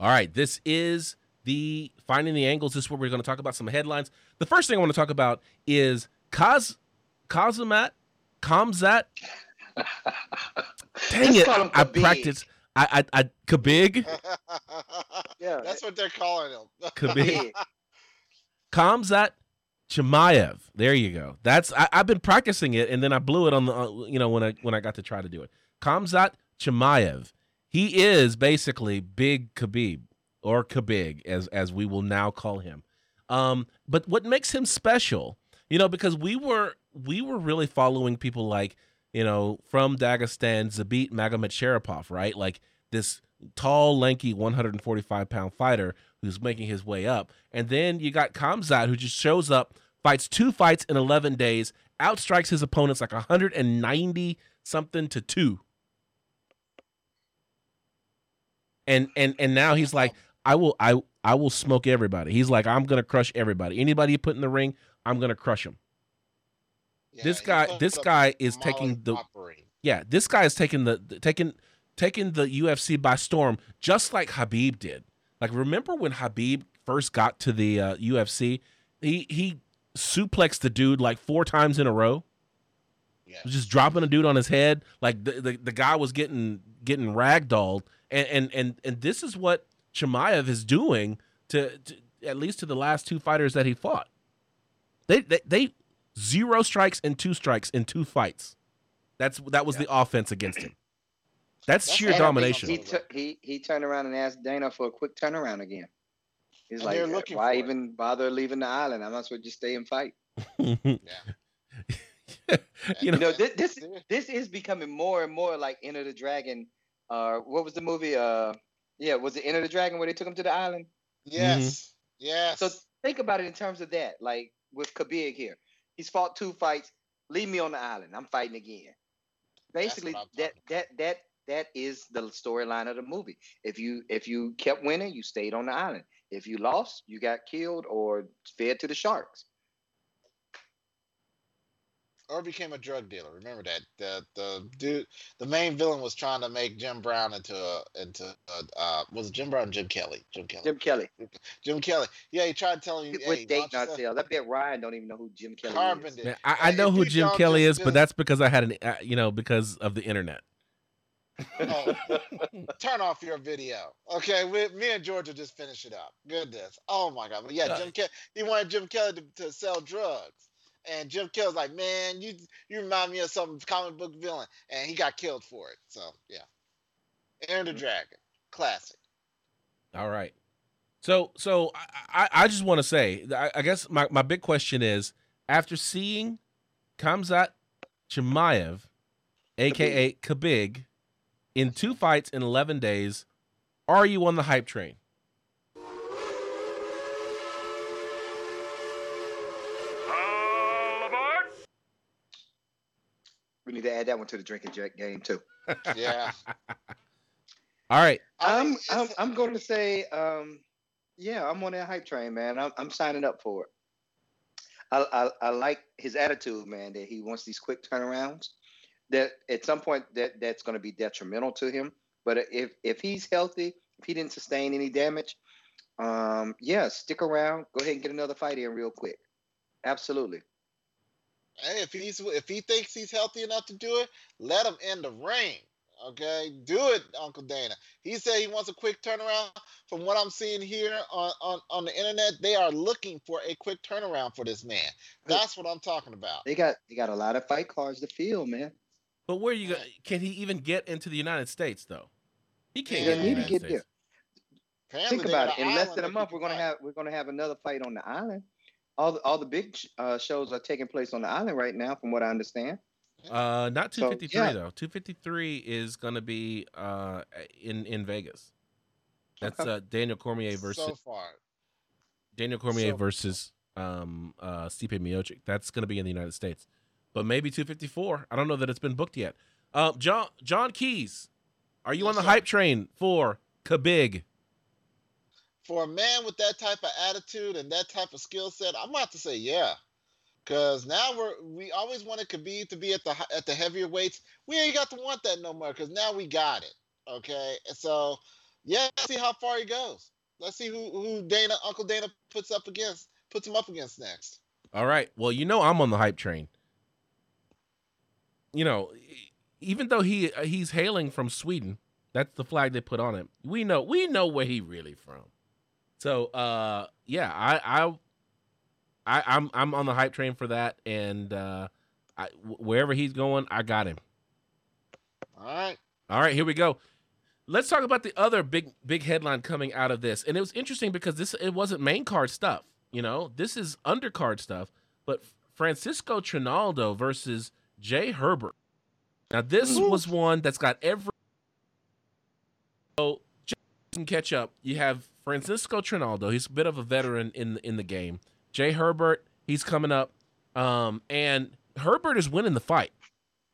All right, this is the finding the angles. This is where we're going to talk about some headlines. The first thing I want to talk about is Kaz Kazumat Kamzat. <laughs> Dang it! I, practiced. I I, I Kabig <laughs> Yeah, That's what they're calling him. <laughs> Kabig. Kamzat Chimaev. There you go. That's I, I've been practicing it, and then I blew it on the uh, you know when I when I got to try to do it. Kamzat Chimaev. He is basically Big Khabib or Khabib, as as we will now call him. Um, but what makes him special, you know, because we were we were really following people like you know from Dagestan, Zabit Magomed right? Like this tall, lanky, 145 pound fighter who's making his way up. And then you got Kamzat, who just shows up, fights two fights in 11 days, outstrikes his opponents like 190 something to two. And and and now he's like, I will I I will smoke everybody. He's like, I'm gonna crush everybody. Anybody you put in the ring, I'm gonna crush him. Yeah, This guy- this guy is taking the- Opry. Yeah, this guy is taking the taking taking the UFC by storm, just like Khabib did. Like, remember when Khabib first got to the uh, UFC? He he suplexed the dude like four times in a row, Yeah. just dropping a dude on his head. Like the the, the guy was getting getting ragdolled, and and and and this is what Chimaev is doing to, to at least to the last two fighters that he fought. They they, they zero strikes and two strikes in two fights. That's that was Yeah. the offense against him. That's, That's sheer what I think domination. He, tu- he he turned around and asked Dana for a quick turnaround again. He's And like, why for it. even bother leaving the island? I might as well just stay and fight. <laughs> you You know, know, this this, this is becoming more and more like Enter the Dragon. Uh, what was the movie? Uh, yeah, was it Enter the Dragon where they took him to the island? Yes. Yes. So think about it in terms of that. Like with Khabib here, he's fought two fights. Leave me on the island. I'm fighting again. Basically, that that that that is the storyline of the movie. If you if you kept winning, you stayed on the island. If you lost, you got killed or fed to the sharks. Or became a drug dealer. Remember that the the dude, the main villain was trying to make Jim Brown into a into a, uh was it Jim Brown or Jim Kelly? Jim Kelly. Jim Kelly Jim Kelly. Yeah, he tried telling you. with hey, date why don't not you sales. I bet Ryan don't even know who Jim Kelly Carbon is. man, I, I know if who Jim Kelly just is, but that's because I had an uh, you know because of the internet. Oh, <laughs> turn off your video. Okay, we, me and George will just finish it up. Goodness. Oh my God. But yeah, Uh, Jim Kelly. He wanted Jim Kelly to, to sell drugs, and Jim Kelly's like, man, you you remind me of some comic book villain, and he got killed for it. So yeah, Enter Mm-hmm. the Dragon, classic. All right. So so I, I, I just want to say I, I guess my, my big question is after seeing Kamzat Chimaev, aka Kabig, in two fights in eleven days, are you on the hype train? We need to add that one to the drinking jack game too. <laughs> Yeah. All right. I I'm I'm, I'm going to say, um, yeah, I'm on that hype train, man. I'm I'm signing up for it. I, I I like his attitude, man. That he wants these quick turnarounds. That at some point that that's going to be detrimental to him. But if if he's healthy, if he didn't sustain any damage, um, yeah, stick around. Go ahead and get another fight in real quick. Absolutely. Hey, if he's if he thinks he's healthy enough to do it, let him in the ring. Okay, do it, Uncle Dana. He said he wants a quick turnaround. From what I'm seeing here on, on, on the internet, they are looking for a quick turnaround for this man. That's what I'm talking about. They got they got a lot of fight cards to fill, man. But where you go, can he even get into the United States though? He can't He get doesn't the need to get States. Apparently Think about it. In less than a month, we're gonna fight. have we're gonna have another fight on the island. All the, all the big uh, shows are taking place on the island right now, from what I understand. Uh, not So, 253 yeah. though. 253 is gonna be uh in in Vegas. That's uh Daniel Cormier versus so far. Daniel Cormier so- versus um uh Stipe Miocic. That's gonna be in the United States, but maybe 254. I don't know that it's been booked yet. Um, John John Keys, are you on the sir. hype train for Kabig? For a man with that type of attitude and that type of skill set, I'm about to say yeah. Cause now we're we always wanted Khabib to be at the at the heavier weights. We ain't got to want that no more. Cause now we got it. Okay, so yeah, let's see how far he goes. Let's see who who Dana Uncle Dana puts up against puts him up against next. All right. Well, you know I'm on the hype train. You know, even though he he's hailing from Sweden, that's the flag they put on him. We know we know where he really from. So, uh, yeah, I I, I I'm I'm on the hype train for that, and uh, I, wherever he's going, I got him. All right. All right, here we go. Let's talk about the other big big headline coming out of this. And it was interesting because this it wasn't main card stuff, you know. This is undercard stuff, but Francisco Trinaldo versus Jai Herbert. Now this Ooh. was one that's got every so just can catch up. You have Francisco Trinaldo. He's a bit of a veteran in in the game. Jai Herbert, he's coming up. Um, and Herbert is winning the fight.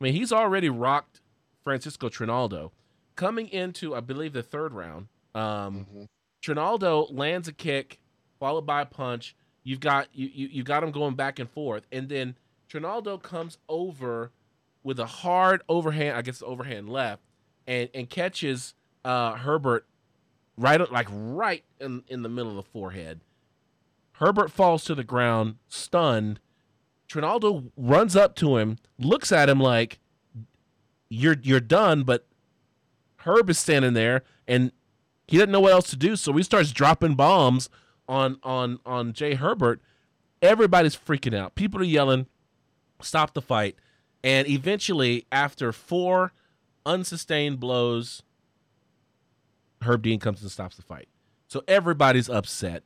I mean, he's already rocked Francisco Trinaldo. Coming into, I believe, the third round, um, Mhm. Trinaldo lands a kick followed by a punch. You've got you, you you got him going back and forth, and then Trinaldo comes over with a hard overhand, I guess overhand left, and and catches uh, Herbert right like right in in the middle of the forehead. Herbert falls to the ground, stunned. Trinaldo runs up to him, looks at him like, "You're you're done," but Herb is standing there, and he doesn't know what else to do, so he starts dropping bombs on on on Jai Herbert. Everybody's freaking out. People are yelling, "Stop the fight!" And eventually, after four unsustained blows, Herb Dean comes and stops the fight. So everybody's upset.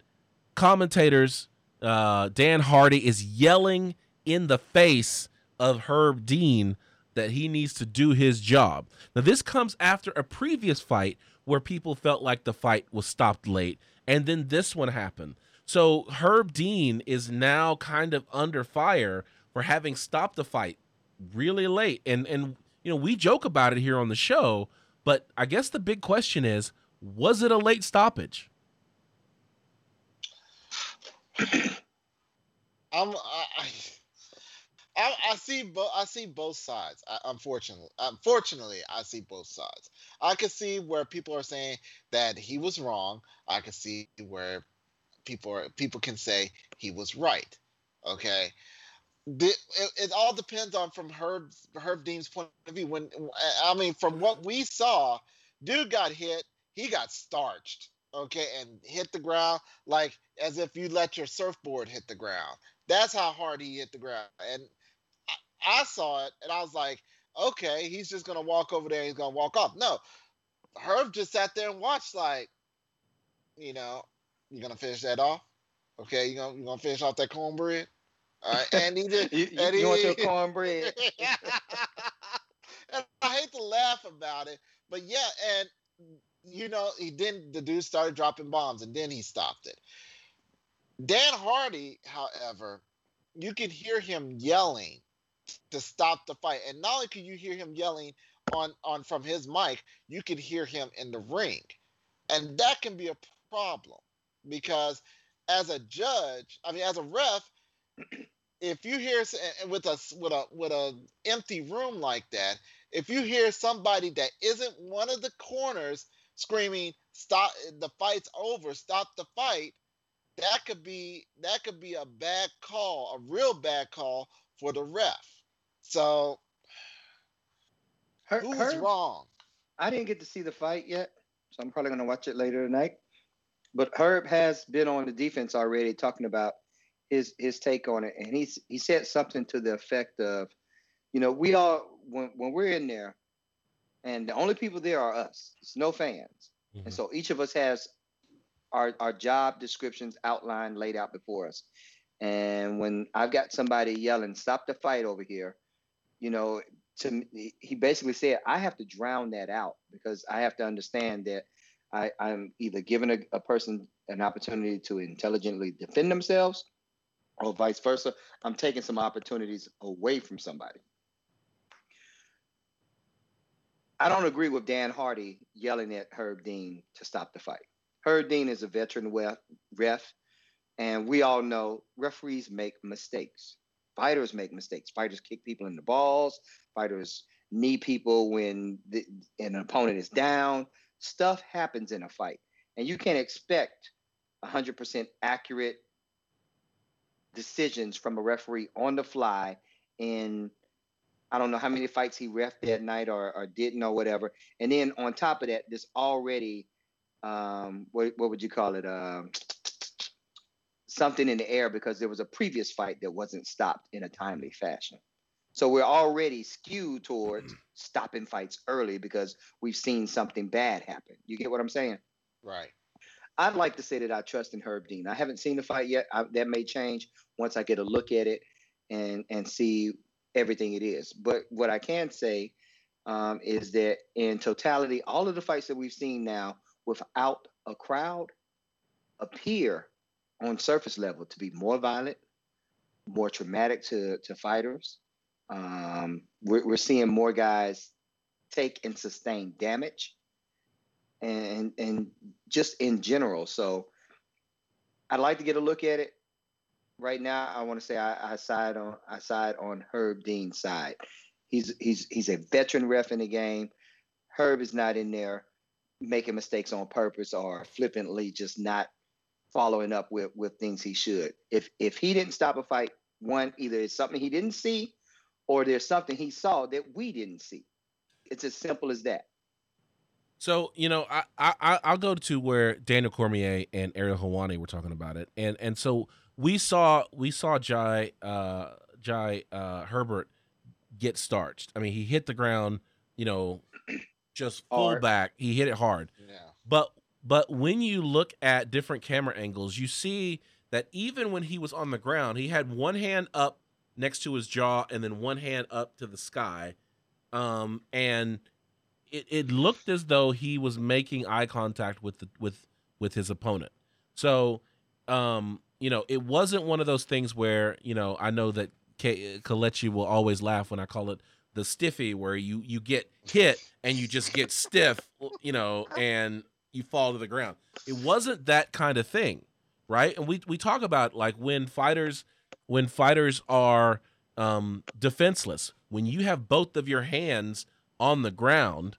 Commentators, uh, Dan Hardy is yelling in the face of Herb Dean that he needs to do his job. Now, this comes after a previous fight where people felt like the fight was stopped late, and then this one happened. So Herb Dean is now kind of under fire for having stopped the fight really late. And and you know, we joke about it here on the show, but I guess the big question is, was it a late stoppage? <clears throat> I'm I, I, I, see both. I see both sides. I, unfortunately, unfortunately, I see both sides. I can see where people are saying that he was wrong. I can see where people are people can say he was right. Okay. The, it, it all depends on from Herb Herb Dean's point of view. When I mean, from what we saw, dude got hit. He got starched. Okay, and hit the ground like as if you let your surfboard hit the ground. That's how hard he hit the ground. And I, I saw it and I was like, okay, he's just gonna walk over there and he's gonna walk off. No. Herb just sat there and watched like, you know, you're gonna finish that off? Okay, you gonna you gonna finish off that cornbread? All right, and he did <laughs> You, and you want your <laughs> cornbread? and I hate to laugh about it, but yeah, and you know, he then the dude started dropping bombs and then he stopped it. Dan Hardy, however, you could hear him yelling to stop the fight. And not only could you hear him yelling on, on from his mic, you could hear him in the ring. And that can be a problem because as a judge, I mean as a ref, <clears throat> if you hear eh, with a with a with a empty room like that, if you hear somebody that isn't one of the corners screaming stop the fight's over stop the fight that could be that could be a bad call a real bad call for the ref so Her, who's Herb- wrong I didn't get to see the fight yet, so I'm probably gonna watch it later tonight. But Herb has been on the defense already, talking about his his take on it, and he's he said something to the effect of, you know, we all when when we're in there, and the only people there are us. It's no fans, and mm-hmm. so each of us has our our job descriptions outlined, laid out before us. And when I've got somebody yelling, "Stop the fight over here," you know, to me, he basically said, "I have to drown that out because I have to understand that I, I'm either giving a, a person an opportunity to intelligently defend themselves, or vice versa. I'm taking some opportunities away from somebody." I don't agree with Dan Hardy yelling at Herb Dean to stop the fight. Herb Dean is a veteran ref, and we all know referees make mistakes. Fighters make mistakes. Fighters kick people in the balls. Fighters knee people when the, an opponent is down. Stuff happens in a fight, and you can't expect 100% accurate decisions from a referee on the fly in I don't know how many fights he ref that night or, or didn't or whatever. And then on top of that, this already um, what what would you call it? Um, something in the air because there was a previous fight that wasn't stopped in a timely fashion. So we're already skewed towards stopping fights early because we've seen something bad happen. You get what I'm saying? Right. I'd like to say that I trust in Herb Dean. I haven't seen the fight yet. I, that may change once I get a look at it and and see everything it is. But what I can say um, is that in totality, all of the fights that we've seen now without a crowd appear on surface level to be more violent, more traumatic to, to fighters. Um, we're, we're seeing more guys take and sustain damage and and just in general. So I'd like to get a look at it. Right now, I want to say I, I side on I side on Herb Dean's side. He's he's he's a veteran ref in the game. Herb is not in there making mistakes on purpose or flippantly just not following up with with things he should. If if he didn't stop a fight, one either it's something he didn't see, or there's something he saw that we didn't see. It's as simple as that. So you know, I I I'll go to where Daniel Cormier and Ariel Helwani were talking about it, and and so we saw we saw Jai uh, Jai uh, Herbert get starched. I mean, he hit the ground, you know, just full hard. back. He hit it hard. Yeah. But but when you look at different camera angles, you see that even when he was on the ground, he had one hand up next to his jaw and then one hand up to the sky. Um, and it, it looked as though he was making eye contact with the with with his opponent. So um, you know, it wasn't one of those things where, you know, I know that K- Kalechi will always laugh when I call it the stiffy where you you get hit and you just get stiff, you know, and you fall to the ground. It wasn't that kind of thing, right? And we we talk about like when fighters when fighters are um, defenseless, when you have both of your hands on the ground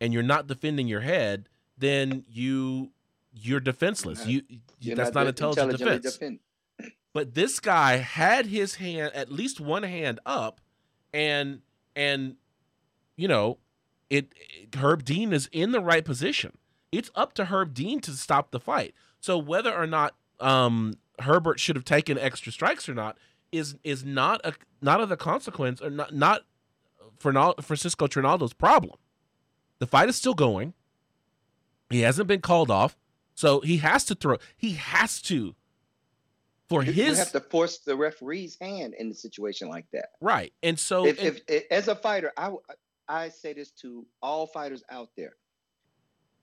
and you're not defending your head, then you you're defenseless. You you're that's not, not intelligent defense. Defend. <clears throat> But this guy had his hand at least one hand up and and you know, it, it Herb Dean is in the right position. It's up to Herb Dean to stop the fight. So whether or not um, Herbert should have taken extra strikes or not is is not a not of the consequence or not not for Francisco Trinaldo's problem. The fight is still going. He hasn't been called off, so he has to throw. He has to for you, his you have to force the referee's hand in a situation like that. Right. And so if, if, if, as a fighter, I I say this to all fighters out there.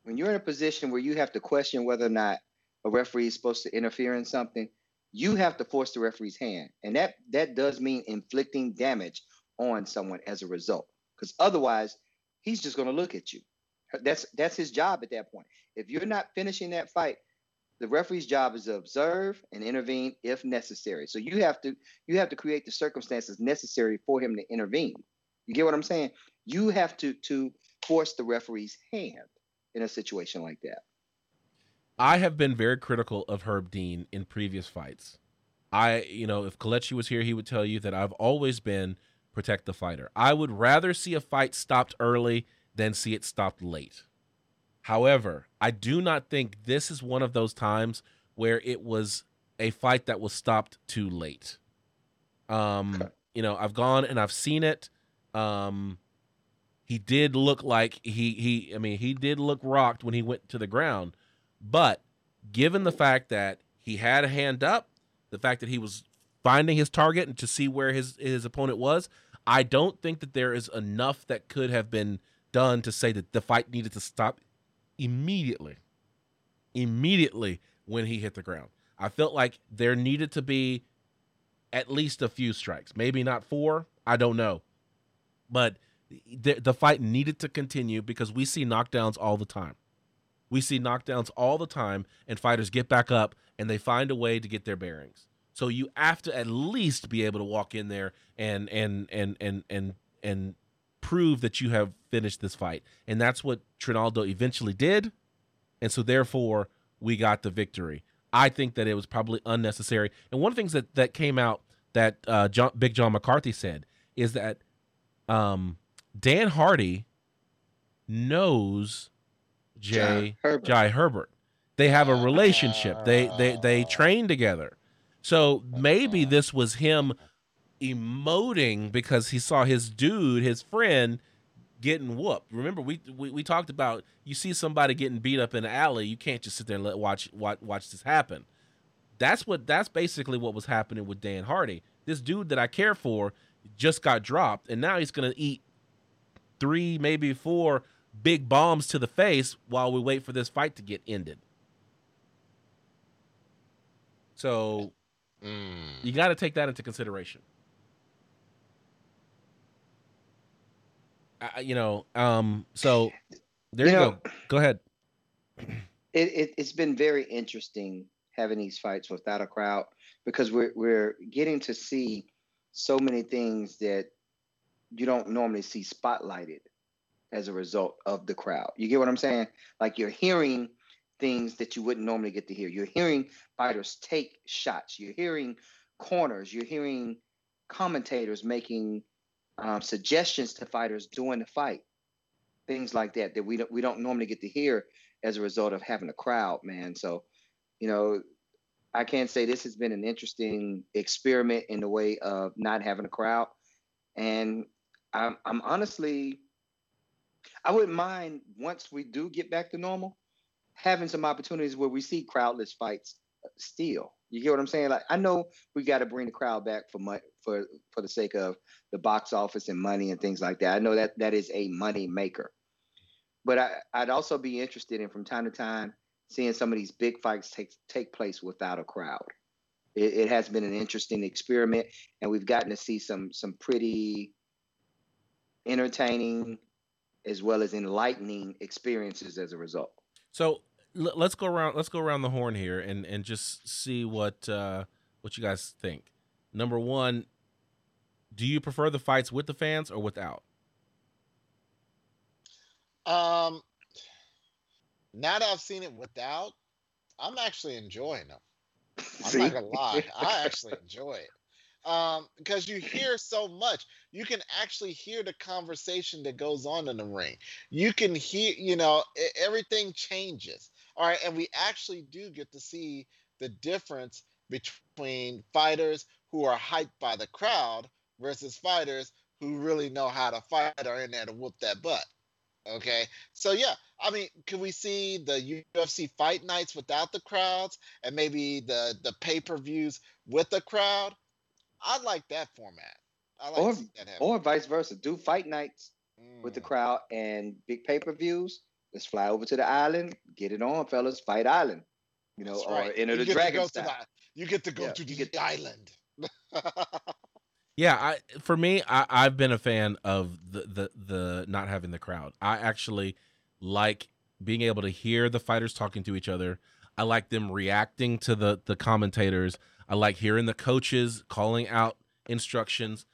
When you're in a position where you have to question whether or not a referee is supposed to interfere in something, you have to force the referee's hand. And that that does mean inflicting damage on someone as a result. Because otherwise, he's just going to look at you. That's that's his job at that point. If you're not finishing that fight, the referee's job is to observe and intervene if necessary. So you have to you have to create the circumstances necessary for him to intervene. You get what I'm saying? You have to to force the referee's hand in a situation like that. I have been very critical of Herb Dean in previous fights. I, you know, if Kalechi was here, he would tell you that I've always been protect the fighter. I would rather see a fight stopped early than see it stopped late. However, I do not think this is one of those times where it was a fight that was stopped too late. Um, you know, I've gone and I've seen it. Um, he did look like he he I mean, he did look rocked when he went to the ground, but given the fact that he had a hand up, the fact that he was finding his target and to see where his his opponent was, I don't think that there is enough that could have been done to say that the fight needed to stop immediately. Immediately when he hit the ground. I felt like there needed to be at least a few strikes. Maybe not four, I don't know. But the, the fight needed to continue because we see knockdowns all the time. We see knockdowns all the time, and fighters get back up and they find a way to get their bearings. So you have to at least be able to walk in there and and and and and and prove that you have finished this fight. And that's what Trinaldo eventually did. And so therefore we got the victory. I think that it was probably unnecessary. And one of the things that that came out that uh, John, Big John McCarthy said is that um, Dan Hardy knows Jai Herbert. Jai Herbert. They have a relationship. They they they train together. So maybe this was him emoting because he saw his dude, his friend, getting whooped. Remember, we, we we talked about you see somebody getting beat up in the alley, you can't just sit there and let watch watch watch this happen. That's what that's basically what was happening with Dan Hardy. This dude that I care for just got dropped, and now he's gonna eat three, maybe four big bombs to the face while we wait for this fight to get ended. So Mm. you got to take that into consideration. I, you know, um, so there you, You know- go. Go ahead. <clears throat> it, it it's been very interesting having these fights without a crowd because we're we're getting to see so many things that you don't normally see spotlighted as a result of the crowd. You get what I'm saying? Like you're hearing things that you wouldn't normally get to hear. You're hearing fighters take shots. You're hearing corners. You're hearing commentators making um, suggestions to fighters during the fight. Things like that that we don't we don't normally get to hear as a result of having a crowd, man. So, you know, I can't say this has been an interesting experiment in the way of not having a crowd. And I'm, I'm honestly, I wouldn't mind once we do get back to normal, having some opportunities where we see crowdless fights still. You get what I'm saying? Like I know we got to bring the crowd back for money for for the sake of the box office and money and things like that. I know that that is a money maker. But I, I'd also be interested in from time to time seeing some of these big fights take take place without a crowd. It, it has been an interesting experiment, and we've gotten to see some some pretty entertaining as well as enlightening experiences as a result. So let's go around. Let's go around the horn here and and just see what uh, what you guys think. Number one, do you prefer the fights with the fans or without? Um, now that I've seen it without, I'm actually enjoying them. I'm See? not gonna lie, <laughs> I actually enjoy it. Um, because you hear so much, you can actually hear the conversation that goes on in the ring. You can hear, you know, everything changes. All right, and we actually do get to see the difference between fighters who are hyped by the crowd versus fighters who really know how to fight are in there to whoop that butt. Okay, so yeah, I mean, can we see the UFC fight nights without the crowds, and maybe the the pay per views with the crowd? I like that format. I like Or- to see that happen. or vice versa. Do fight nights with the Mm. crowd and big pay per views. Let's fly over to the island, get it on, fellas. Fight island, you know, That's or right. enter You the get to dragon go to style. the- you get to go Yeah, to the get- island. <laughs> Yeah, I for me, I, I've been a fan of the, the the not having the crowd. I actually like being able to hear the fighters talking to each other. I like them reacting to the the commentators. I like hearing the coaches calling out instructions.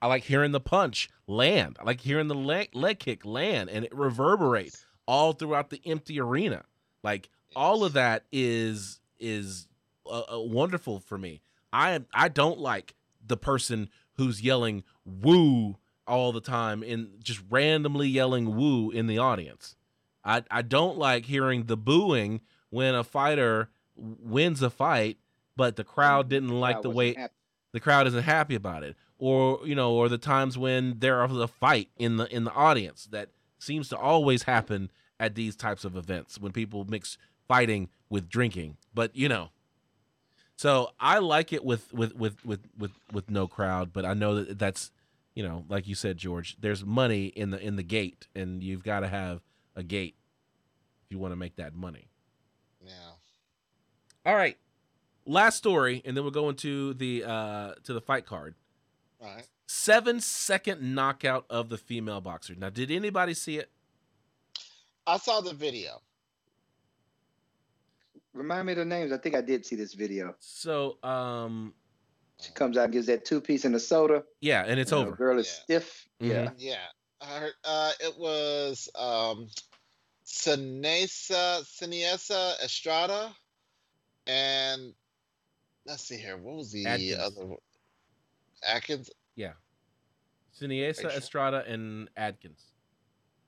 I like hearing the punch land. I like hearing the leg, leg kick land and it reverberate all throughout the empty arena. Like all of that is is uh, uh, wonderful for me. I I don't like the person who's yelling woo all the time and just randomly yelling woo in the audience. I I don't like hearing the booing when a fighter wins a fight but the crowd didn't like Crowd the way happy. the crowd isn't happy about it or you know or the times when there is a fight in the in the audience that seems to always happen at these types of events when people mix fighting with drinking. But you know, so I like it with with with with with with no crowd. But I know that that's you know, like you said, George. There's money in the in the gate, and you've got to have a gate if you want to make that money. Yeah. All right, last story, and then we'll go into the uh to the fight card. All right. Seven second knockout of the female boxer. Now, did anybody see it? I saw the video. Remind me of the names. I think I did see this video. So, um, She comes out, and gives that two piece and a soda. yeah, and it's and the over. Girl is Yeah. stiff. Mhm. Yeah. Yeah. I heard uh it was um Sinesa Seniesa Estrada and let's see here. What was the Adkins. other one? Adkins? Yeah, Seniesa sure? Estrada and Adkins.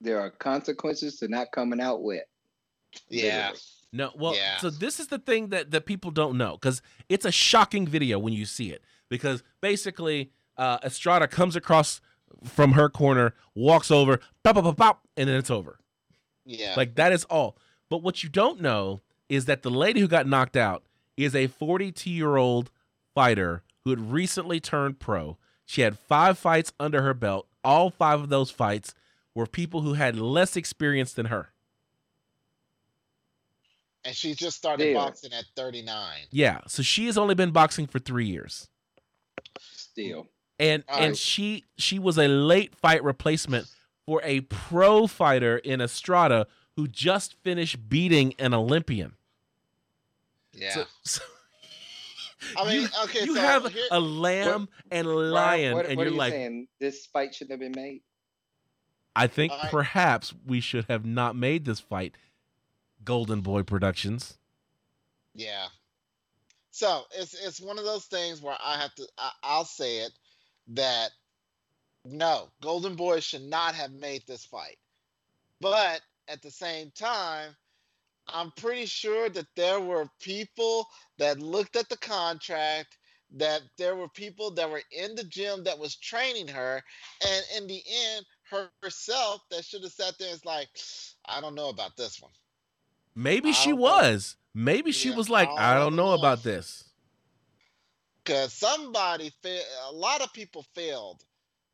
There are consequences to not coming out wet. Yeah. No, well, Yeah. so this is the thing that that people don't know because it's a shocking video when you see it because basically uh, Estrada comes across from her corner, walks over, pop, pop, pop, pop, and then it's over. Yeah. Like that is all. But what you don't know is that the lady who got knocked out is a 42 year old fighter who had recently turned pro. She had five fights under her belt. All five of those fights were people who had less experience than her. and she just started There. boxing at 39. Yeah, so she has only been boxing for three years. Still. and All and right. she she was a late fight replacement for a pro fighter in Estrada who just finished beating an Olympian. Yeah. So, so- I mean, you, okay, you so have here- a lamb and a Ryan, lion, what, and you're are you like, saying? This fight shouldn't have been made. I think I- perhaps we should have not made this fight. Golden Boy Productions. Yeah. So it's it's one of those things where I have to I, I'll say it that no, Golden Boy should not have made this fight. But at the same time, I'm pretty sure that there were people that looked at the contract, that there were people that were in the gym that was training her, and in the end, her herself that should have sat there and was like, I don't know about this one. Maybe I she don't know. was. Maybe she Yeah, was like, I I don't know know. about this. Because somebody, fa- a lot of people failed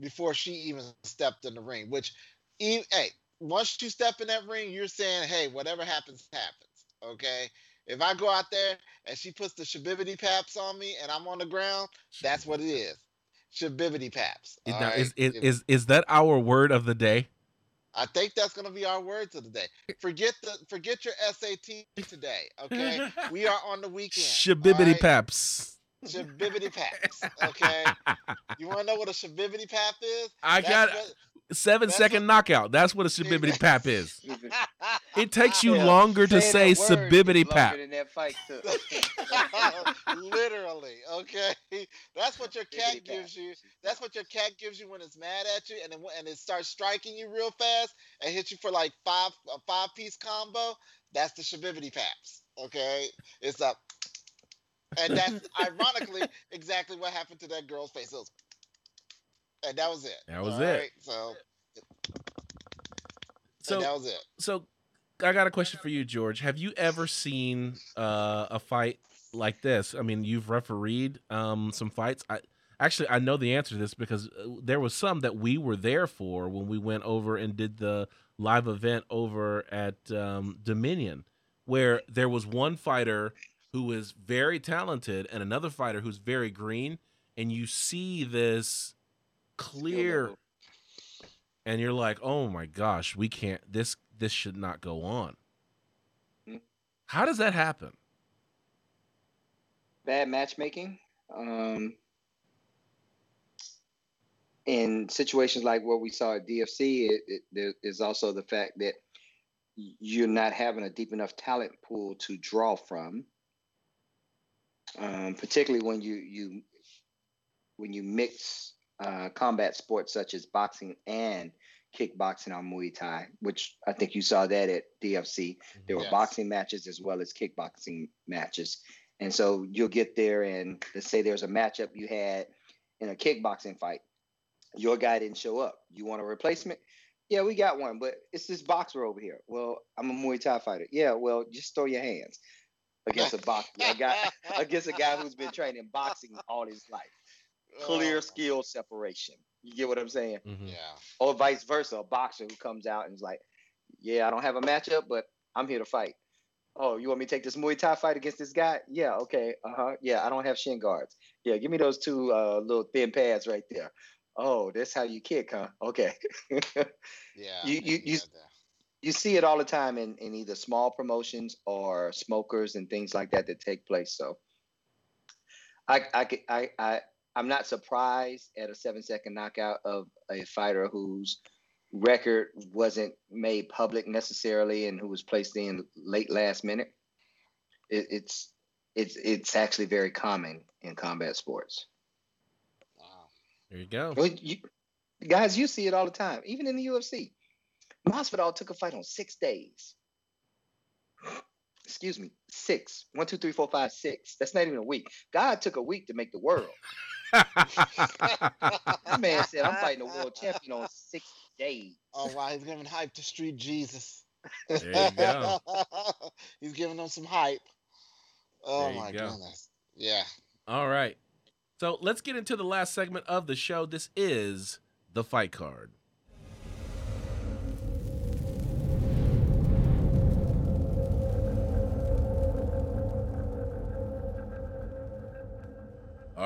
before she even stepped in the ring. Which, e- hey, once you step in that ring, you're saying, hey, whatever happens, happens. Okay. If I go out there and she puts the shabibity paps on me and I'm on the ground, that's what it is. Shabibity paps. Is, now, right? is, is, is, is that our word of the day? I think that's gonna be our words of the day. Forget the forget your SAT today. Okay. <laughs> we are on the weekend. Shabibbity all right? paps. Shabibity paps. <laughs> Okay. You want to know what a shabibity pap is? I That's got what- seven that's second what- knockout. That's what a shabibbity pap is. <laughs> It takes you Yeah, longer to say Saying that word sabibbity is pap. than that fight took. <laughs> Literally, okay. That's what your cat Bibbidi gives bap. you. That's what your cat gives you when it's mad at you, and it, and it starts striking you real fast and hits you for like five a five piece combo. That's the shabibity paps. Okay, it's up, and <laughs> that's ironically exactly what happened to that girl's face. Was, and that was it. That was All it. right, So, So that was it. so I got a question for you, George. Have you ever seen uh, a fight like this? I mean, you've refereed um, some fights. I actually I know the answer to this because uh, there was some that we were there for when we went over and did the live event over at um, Dominion, where there was one fighter who was very talented and another fighter who's very green, and you see this clear and you're like, "Oh my gosh, we can't. This this should not go on." Hmm. How does that happen? Bad matchmaking. Um, in situations like what we saw at DFC, it, it, there is also the fact that you're not having a deep enough talent pool to draw from. Um, particularly when you you when you mix uh, combat sports such as boxing and kickboxing or Muay Thai, which I think you saw that at DFC. There were Yes. boxing matches as well as kickboxing matches. And so you'll get there and let's say there's a matchup you had in a kickboxing fight. Your guy didn't show up. You want a replacement? Yeah, we got one, but it's this boxer over here. Well, I'm a Muay Thai fighter. Yeah, well, just throw your hands against a boxer, a guy <laughs> against a guy who's been training boxing all his life. Clear Oh, skill separation. You get what I'm saying? Mhm. Yeah. Or vice versa, a boxer who comes out and is like, "Yeah, I don't have a matchup, but I'm here to fight." Oh, you want me to take this Muay Thai fight against this guy? Yeah, okay. Uh huh. Yeah, I don't have shin guards. Yeah, give me those two uh, little thin pads right there. Oh, that's how you kick, huh? Okay. <laughs> Yeah. You- you- you- yeah, that- you see it all the time in, in either small promotions or smokers and things like that that take place. So I I I I I'm not surprised at a seven second knockout of a fighter whose record wasn't made public necessarily and who was placed in late last minute. It, it's it's it's actually very common in combat sports. wow. There you go. Well, you, guys, you see it all the time, even in the UFC. Masvidal took a fight on six days. Excuse me, six. One, two, three, four, five, six. That's not even a week. God took a week to make the world. <laughs> <laughs> That man said, "I'm fighting a world champion on six days." Oh wow, he's giving hype to Street Jesus. There you go. <laughs> he's giving them some hype. Oh my go. goodness. Yeah. All right. So let's get into the last segment of the show. This is the fight card.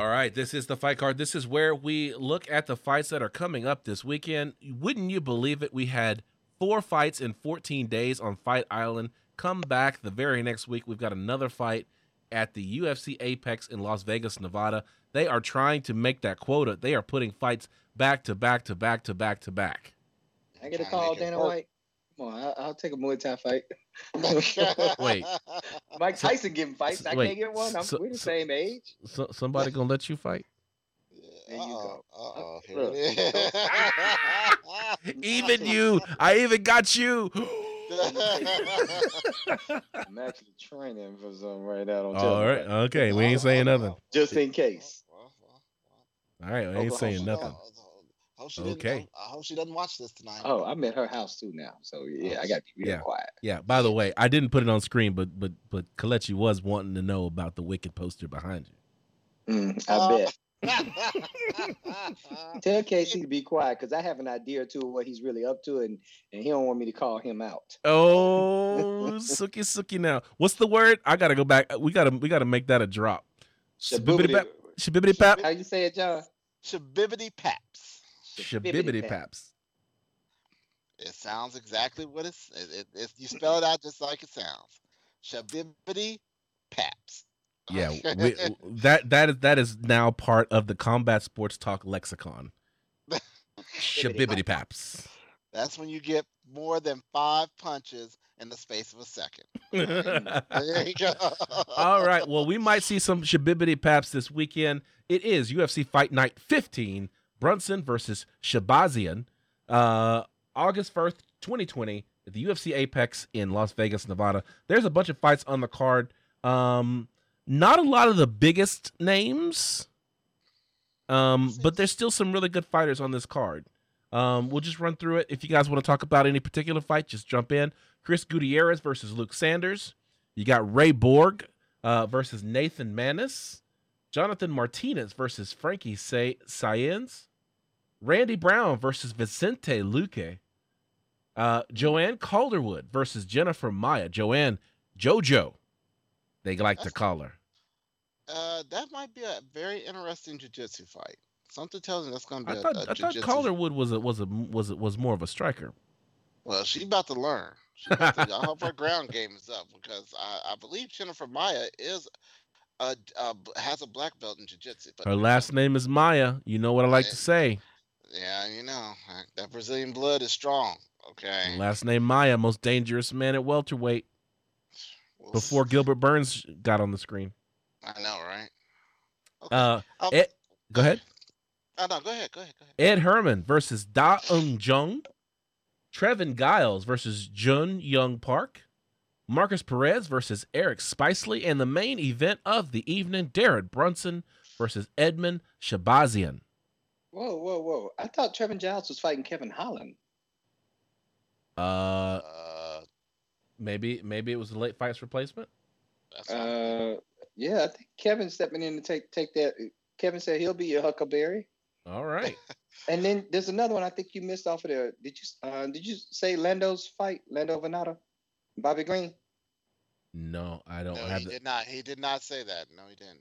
All right, this is the fight card. This is where we look at the fights that are coming up this weekend. Wouldn't you believe it? We had four fights in 14 days on Fight Island. Come back the very next week. We've got another fight at the UFC Apex in Las Vegas, Nevada. They are trying to make that quota. They are putting fights back to back to back to back to back. I get a to call, Dana. White. Come on, I'll, I'll take a Muay Thai fight. <laughs> Wait. Mike So- Tyson giving fights. I wait, can't get one. I'm, so- we're the so- same age. So, somebody gonna let you fight? There you go. Uh oh. Here Look. <laughs> Even you, I even got you. <laughs> I'm actually training for something right now. Don't tell All me right, about it. okay, we ain't saying nothing. Just in case. All right, we ain't Oklahoma. saying nothing. I hope she didn't, Okay. I hope she doesn't watch this tonight. Oh, I'm at her house too now. So yeah, I got to be real Yeah. quiet. Yeah. By the way, I didn't put it on screen, but but but Kalechi was wanting to know about the wicked poster behind you. Mm, I Uh, bet. <laughs> Tell Casey to be quiet because I have an idea or two of what he's really up to, and and he don't want me to call him out. Oh, <laughs> Suki Suki now. What's the word? I gotta go back. We gotta we gotta make that a drop. Shabibbity pap. Shabibbity pap. How you say it, John? Shabibbity Paps. Shabibbity paps. It sounds exactly what it's. It, it, it's you spell it out just like it sounds. Shabibbity Paps. Yeah, we, that that is that is now part of the combat sports talk lexicon. Shabibbity <laughs> paps. That's when you get more than five punches in the space of a second. <laughs> There you go. All right. Well, we might see some Shabibbity Paps this weekend. It is UFC Fight Night 15, Brunson versus Shahbazyan, uh, August 1st, 2020, at the UFC Apex in Las Vegas, Nevada. There's a bunch of fights on the card. Um, not a lot of the biggest names, um, but there's still some really good fighters on this card. Um, we'll just run through it. If you guys want to talk about any particular fight, just jump in. Chris Gutierrez versus Luke Sanders. You got Ray Borg uh, versus Nathan Maness. Jonathan Martinez versus Frankie Say- Saenz. Randy Brown versus Vicente Luque. Uh, Joanne Calderwood versus Jennifer Maia. Joanne JoJo, they like to call her. Uh, that might be a very interesting jujitsu fight. Something tells me that's going to be a, thought a I thought Calderwood was a was a was a, was more of a striker. Well, she's about to learn. About to, I hope her ground game is up because I, I believe Jennifer Maia is a, a has a black belt in jiu-jitsu. But Her last name is Maia. You know what I like to say. Yeah, you know that Brazilian blood is strong. Okay, Last name Maia, most dangerous man at welterweight. We'll Before s- Gilbert Burns got on the screen. I know, right? Okay. Uh, I'll- Ed, go ahead. Oh, no, go ahead, go ahead, go ahead. Ed Herman versus Da Woon Jung. Trevin Giles versus Jun Yong Park. Markus Perez versus Eric Spicely. And the main event of the evening, Darren Brunson versus Edmund Shahbazyan. Whoa, whoa, whoa! I thought Trevin Giles was fighting Kevin Holland. Uh, Uh, maybe maybe it was the late fights replacement. that's what I'm Uh, yeah, I think Kevin's stepping in to take take that. Kevin said he'll be your Huckleberry. All right. <laughs> And then there's another one I think you missed off of there. Did you uh, did you say Lando's fight? Lando Vannata, Bobby Green. No, I don't no, have he the. did not. He did not say that. No, he didn't.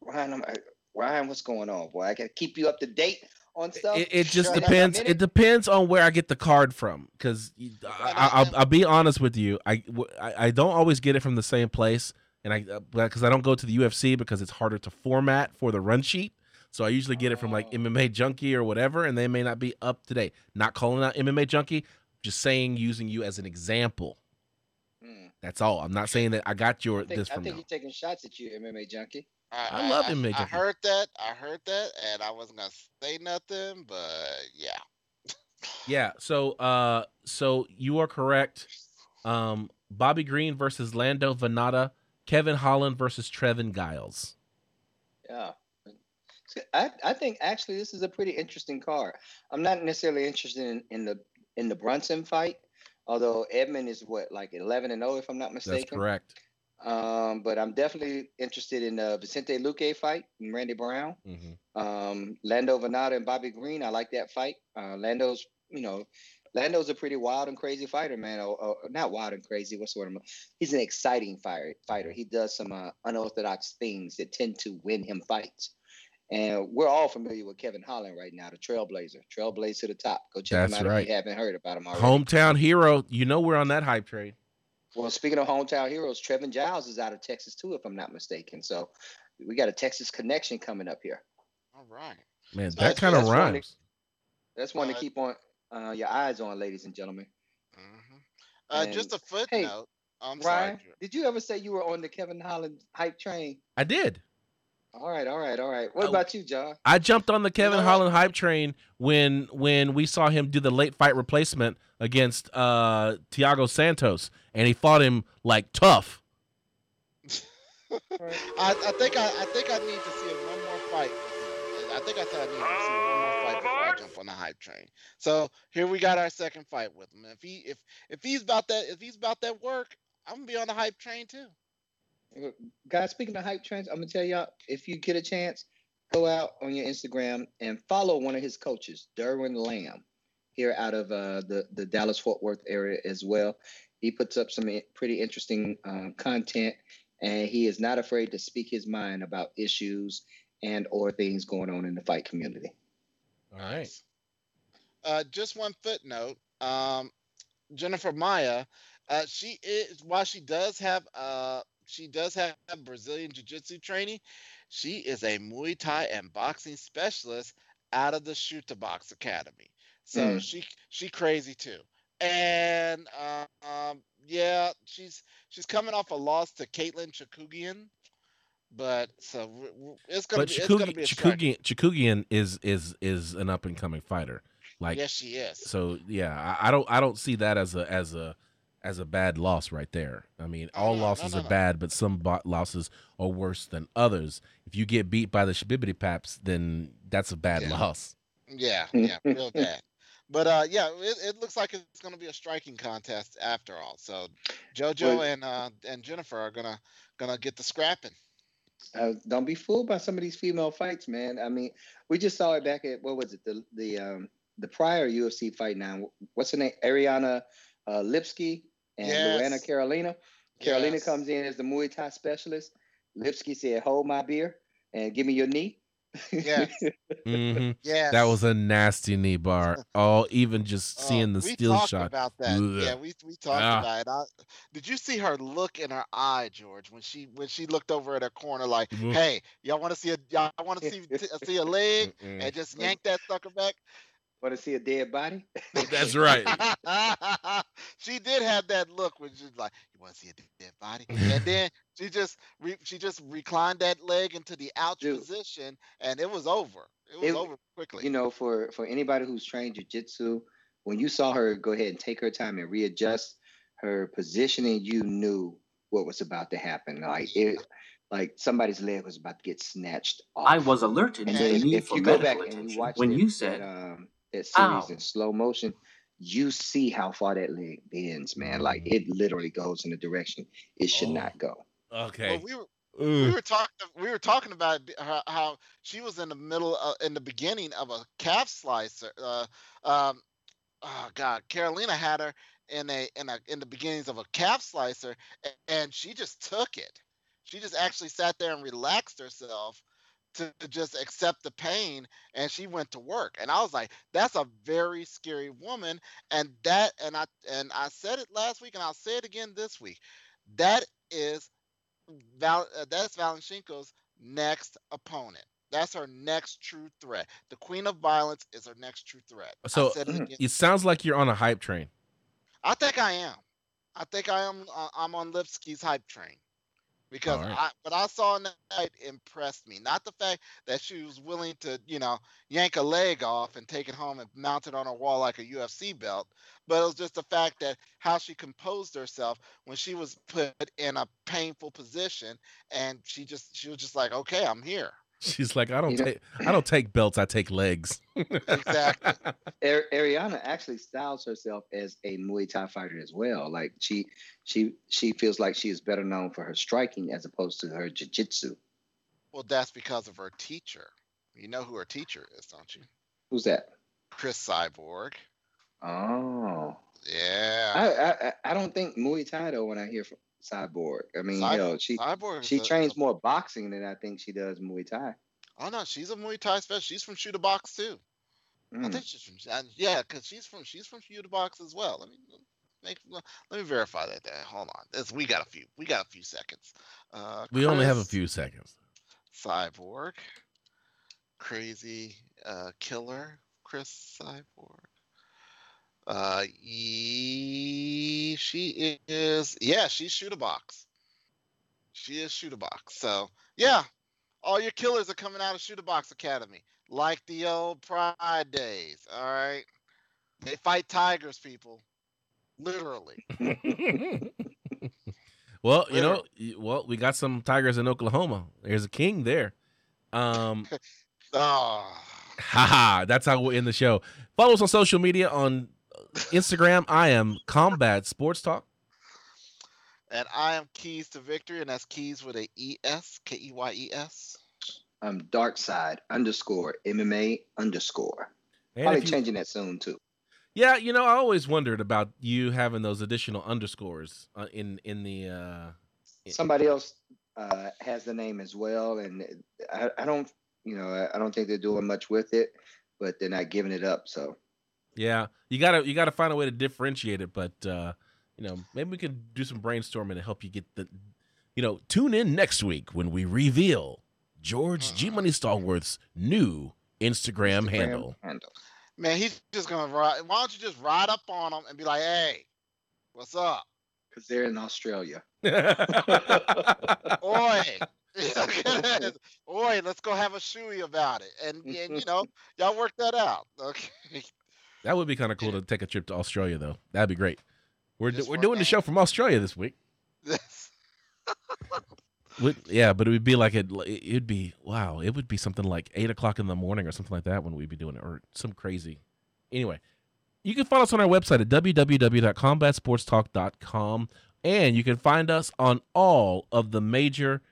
Ryan, I'm, I, Ryan, what's going on, boy? I gotta keep you up to date on stuff. It, it just Sure, I depends. It depends on where I get the card from, because I'll. I'll be honest with you. I, I don't always get it from the same place, and I uh, because I don't go to the UFC because it's harder to format for the run sheet. So I usually get it from like Oh. MMA Junkie or whatever, and they may not be up to date. Not calling out MMA Junkie, just saying using you as an example. That's all. I'm not saying that I got your I think, this I think them. you're taking shots at you, MMA junkie. I love him, I, Major. heard that. I heard that, and I wasn't gonna say nothing, but yeah. Yeah. So uh, so you are correct. Um, Bobby Green versus Lando Vannata. Kevin Holland versus Trevin Giles. Yeah. I, I think actually this is a pretty interesting card. I'm not necessarily interested in, in the in the Brunson fight, although Edmund is what like 11 and 0 if I'm not That's mistaken. correct. Um, but I'm definitely interested in the Vicente Luque fight Randy Brown. hmm Um, Lando Vannata and Bobby Green. I like that fight. Uh, Lando's, you know, Lando's a pretty wild and crazy fighter, man. Oh, oh, not wild and crazy. What's the word? He's an exciting fighter. Fighter. He does some uh, unorthodox things that tend to win him fights. And we're all familiar with Kevin Holland right now, the Trailblazer. Trailblazer to the top. Go check That's him out right. if you haven't heard about him already. Hometown hero. You know we're on that hype train. Well, speaking of hometown heroes, Trevin Giles is out of Texas too, if I'm not mistaken. So we got a Texas connection coming up here. All right. Man, So that kind of that's one that- rhymes. That's one to Uh, keep on uh, your eyes on, ladies and gentlemen. hmm Uh, just a And- footnote. I'm Ryan, sorry. did you ever say you were on the Kevin Holland hype train? I did. All right, all right, all right. What I- about you, John? I jumped on the Kevin know what? Holland hype train when when we saw him do the late fight replacement against uh Thiago Santos, and he fought him like tough. <laughs> I, I think I, I think I need to see one more fight. I think I said I need to see one more fight before I jump on the hype train. So here we got our second fight with him. If he if if he's about that if he's about that work, I'm gonna be on the hype train too. Guys, speaking of hype trains, I'm gonna tell y'all if you get a chance, go out on your Instagram and follow one of his coaches, Derwin Lamb, here out of uh, the the Dallas Fort Worth area as well. He puts up some pretty interesting um, content, and he is not afraid to speak his mind about issues and or things going on in the fight community. All right. Uh, just one footnote. Um, Jennifer Maia, uh, she is while she does have uh she does have Brazilian jiu-jitsu training, she is a Muay Thai and boxing specialist out of the Chute Boxe Academy. So Mm. she she crazy too. And uh, um, yeah, she's she's coming off a loss to Katlyn Chookagian, but so it's gonna But be it's gonna be a. Chookagian, Chookagian is is is an up and coming fighter. Like yes, she is. so, yeah. I, I don't I don't see that as a as a as a bad loss right there. I mean, all no, no, losses no, are no. bad, but some bo- losses are worse than others. If you get beat by the Shabibity Paps, then that's a bad Yeah. loss. Yeah, yeah, real <laughs> bad. But uh, yeah, it, it looks like it's going to be a striking contest after all. So JoJo Well- and uh, and Jennifer are gonna gonna get the scrapping. Uh, don't be fooled by some of these female fights, man. I mean, we just saw it back at what was it the the um the prior UFC fight now. What's her name? Ariana uh, Lipski and Yes. Luana Carolina. Carolina Yes. comes in as the Muay Thai specialist. Lipski said, "Hold my beer and give me your knee." Yes. <laughs> hmm Yeah, That was a nasty knee bar. Oh, even just <laughs> Oh, seeing the we steel talked shot. about that. Yeah, we we talked Ah. about it. I, did you see her look in her eye, George, when she when she looked over at her corner like, Mhm. "Hey, y'all want to see a y'all want to see t- see a leg?" And just yank that sucker back. Want to see a dead body? <laughs> That's right. <laughs> she did have that look when she's like, "You want to see a dead body?" and then <laughs> she just re- she just reclined that leg into the ouch Dude. position, and it was over. It was It- over quickly. you know, for for anybody who's trained jujitsu, when you saw her go ahead and take her time and readjust her positioning, you knew what was about to happen. Like it, like somebody's leg was about to get snatched off. I was alerted And to then the if, need for you go back medical and attention watch when that, you said, that, um, that series "Ow." in slow motion, you see how far that leg bends, man. Like Mm-hmm. it literally goes in a direction it should Oh. not go. Okay. Well, we were we were talking we were talking about how, how she was in the middle uh, in the beginning of a calf slicer uh, um, oh god carolina had her in a in a in the beginnings of a calf slicer a- and she just took it she just actually sat there and relaxed herself to, to just accept the pain and she went to work and i was like that's a very scary woman and that and i and i said it last week and i'll say it again this week that is Val, uh, that's Valanchenko's next opponent. That's her next true threat. The Queen of Violence is her next true threat. I So, said it mm. It sounds like you're on a hype train. I think I am. I think I am. Uh, I'm on Lipski's hype train because Alright. I, what I saw in that night impressed me. Not the fact that she was willing to, you know, yank a leg off and take it home and mount it on her wall like a UFC belt, but it was just the fact that how she composed herself when she was put in a painful position, and she just she was just like, okay, I'm here. She's like, I don't You know- take I don't take belts, I take legs. Exactly. <laughs> Ar- Ariana actually styles herself as a Muay Thai fighter as well. Like she she she feels like she is better known for her striking as opposed to her jiu-jitsu. well, that's because of her teacher. You know who her teacher is, don't you? Who's that? Cris Cyborg. Oh. Yeah. I, I I- I don't think Muay Thai though when I hear from Cyborg. I mean, Cy- hell, she Cyborg. she a- trains more boxing than I think she does Muay Thai. Oh no, she's a Muay Thai specialist. She's from Chute Boxe too. I Mm. think she's from yeah, because she's from she's from Chute Boxe as well. Let me make let me verify that. There. Hold on. This, we got a few. We got a few seconds. Uh, we only have a few seconds. Cyborg, crazy uh, killer, Cris Cyborg. Uh, ye, she is yeah, she's Chute Boxe. She is Chute Boxe. So yeah, all your killers are coming out of Chute Boxe Academy, like the old Pride days. All right, they fight tigers, people, literally. <laughs> well, you know, well, we got some tigers in Oklahoma. There's a king there. Um, <laughs> <laughs> Oh, haha, that's how we'll end the show. Follow us on social media on Instagram. I am Combat Sports Talk. and I am Keys to Victory, and that's Keys with a E S K E Y E S. I'm Dark Side underscore MMA underscore. And Probably if you- changing that soon too. yeah, you know, I always wondered about you having those additional underscores uh, in in the. Uh, Yeah. Somebody else uh, has the name as well, and I, I don't, you know, I- I don't think they're doing much with it, but they're not giving it up. So Yeah, you gotta you gotta find a way to differentiate it, but uh, you know maybe we can do some brainstorming to help you get the, you know, tune in next week when we reveal George G Money Stallworth's new Instagram, Instagram handle. handle. Man, he's just gonna ride. Why don't you just ride up on him and be like, "Hey, what's up, because they're in Australia. <laughs> oi?" <laughs> <laughs> Oi, let's go have a shoey about it, and and you know, y'all work that out, okay? That would be kind of cool to take a trip to Australia, though. That'd be great. We're Just we're doing the show from Australia this week. <laughs> Would, yeah, but it would be like it. It'd be wow. It would be something like eight o'clock in the morning or something like that when we'd be doing it, or some crazy. Anyway, you can follow us on our website at www.combatsportstalk.com, and you can find us on all of the major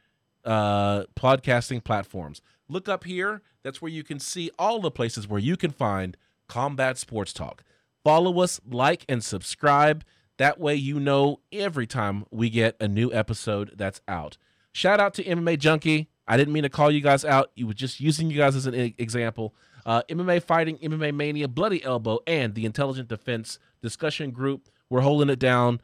uh, podcasting platforms. Look up here. That's where you can see all the places where you can find Combat Sports Talk. Follow us, like, and subscribe. That way, you know every time we get a new episode that's out. Shout out to MMA Junkie. I didn't mean to call you guys out. You were just using you guys as an example. Uh, MMA Fighting, MMA Mania, Bloody Elbow, and the Intelligent Defense discussion group. We're holding it down,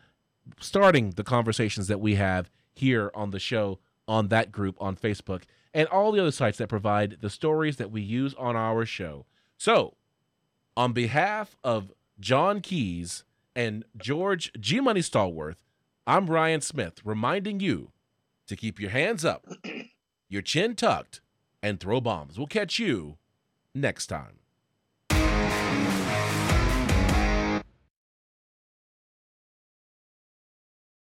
starting the conversations that we have here on the show on that group on Facebook and all the other sites that provide the stories that we use on our show. So, on behalf of John Keys and George G Money Stallworth, I'm Ryan Smith reminding you to keep your hands up, <clears throat> your chin tucked, and throw bombs. We'll catch you next time.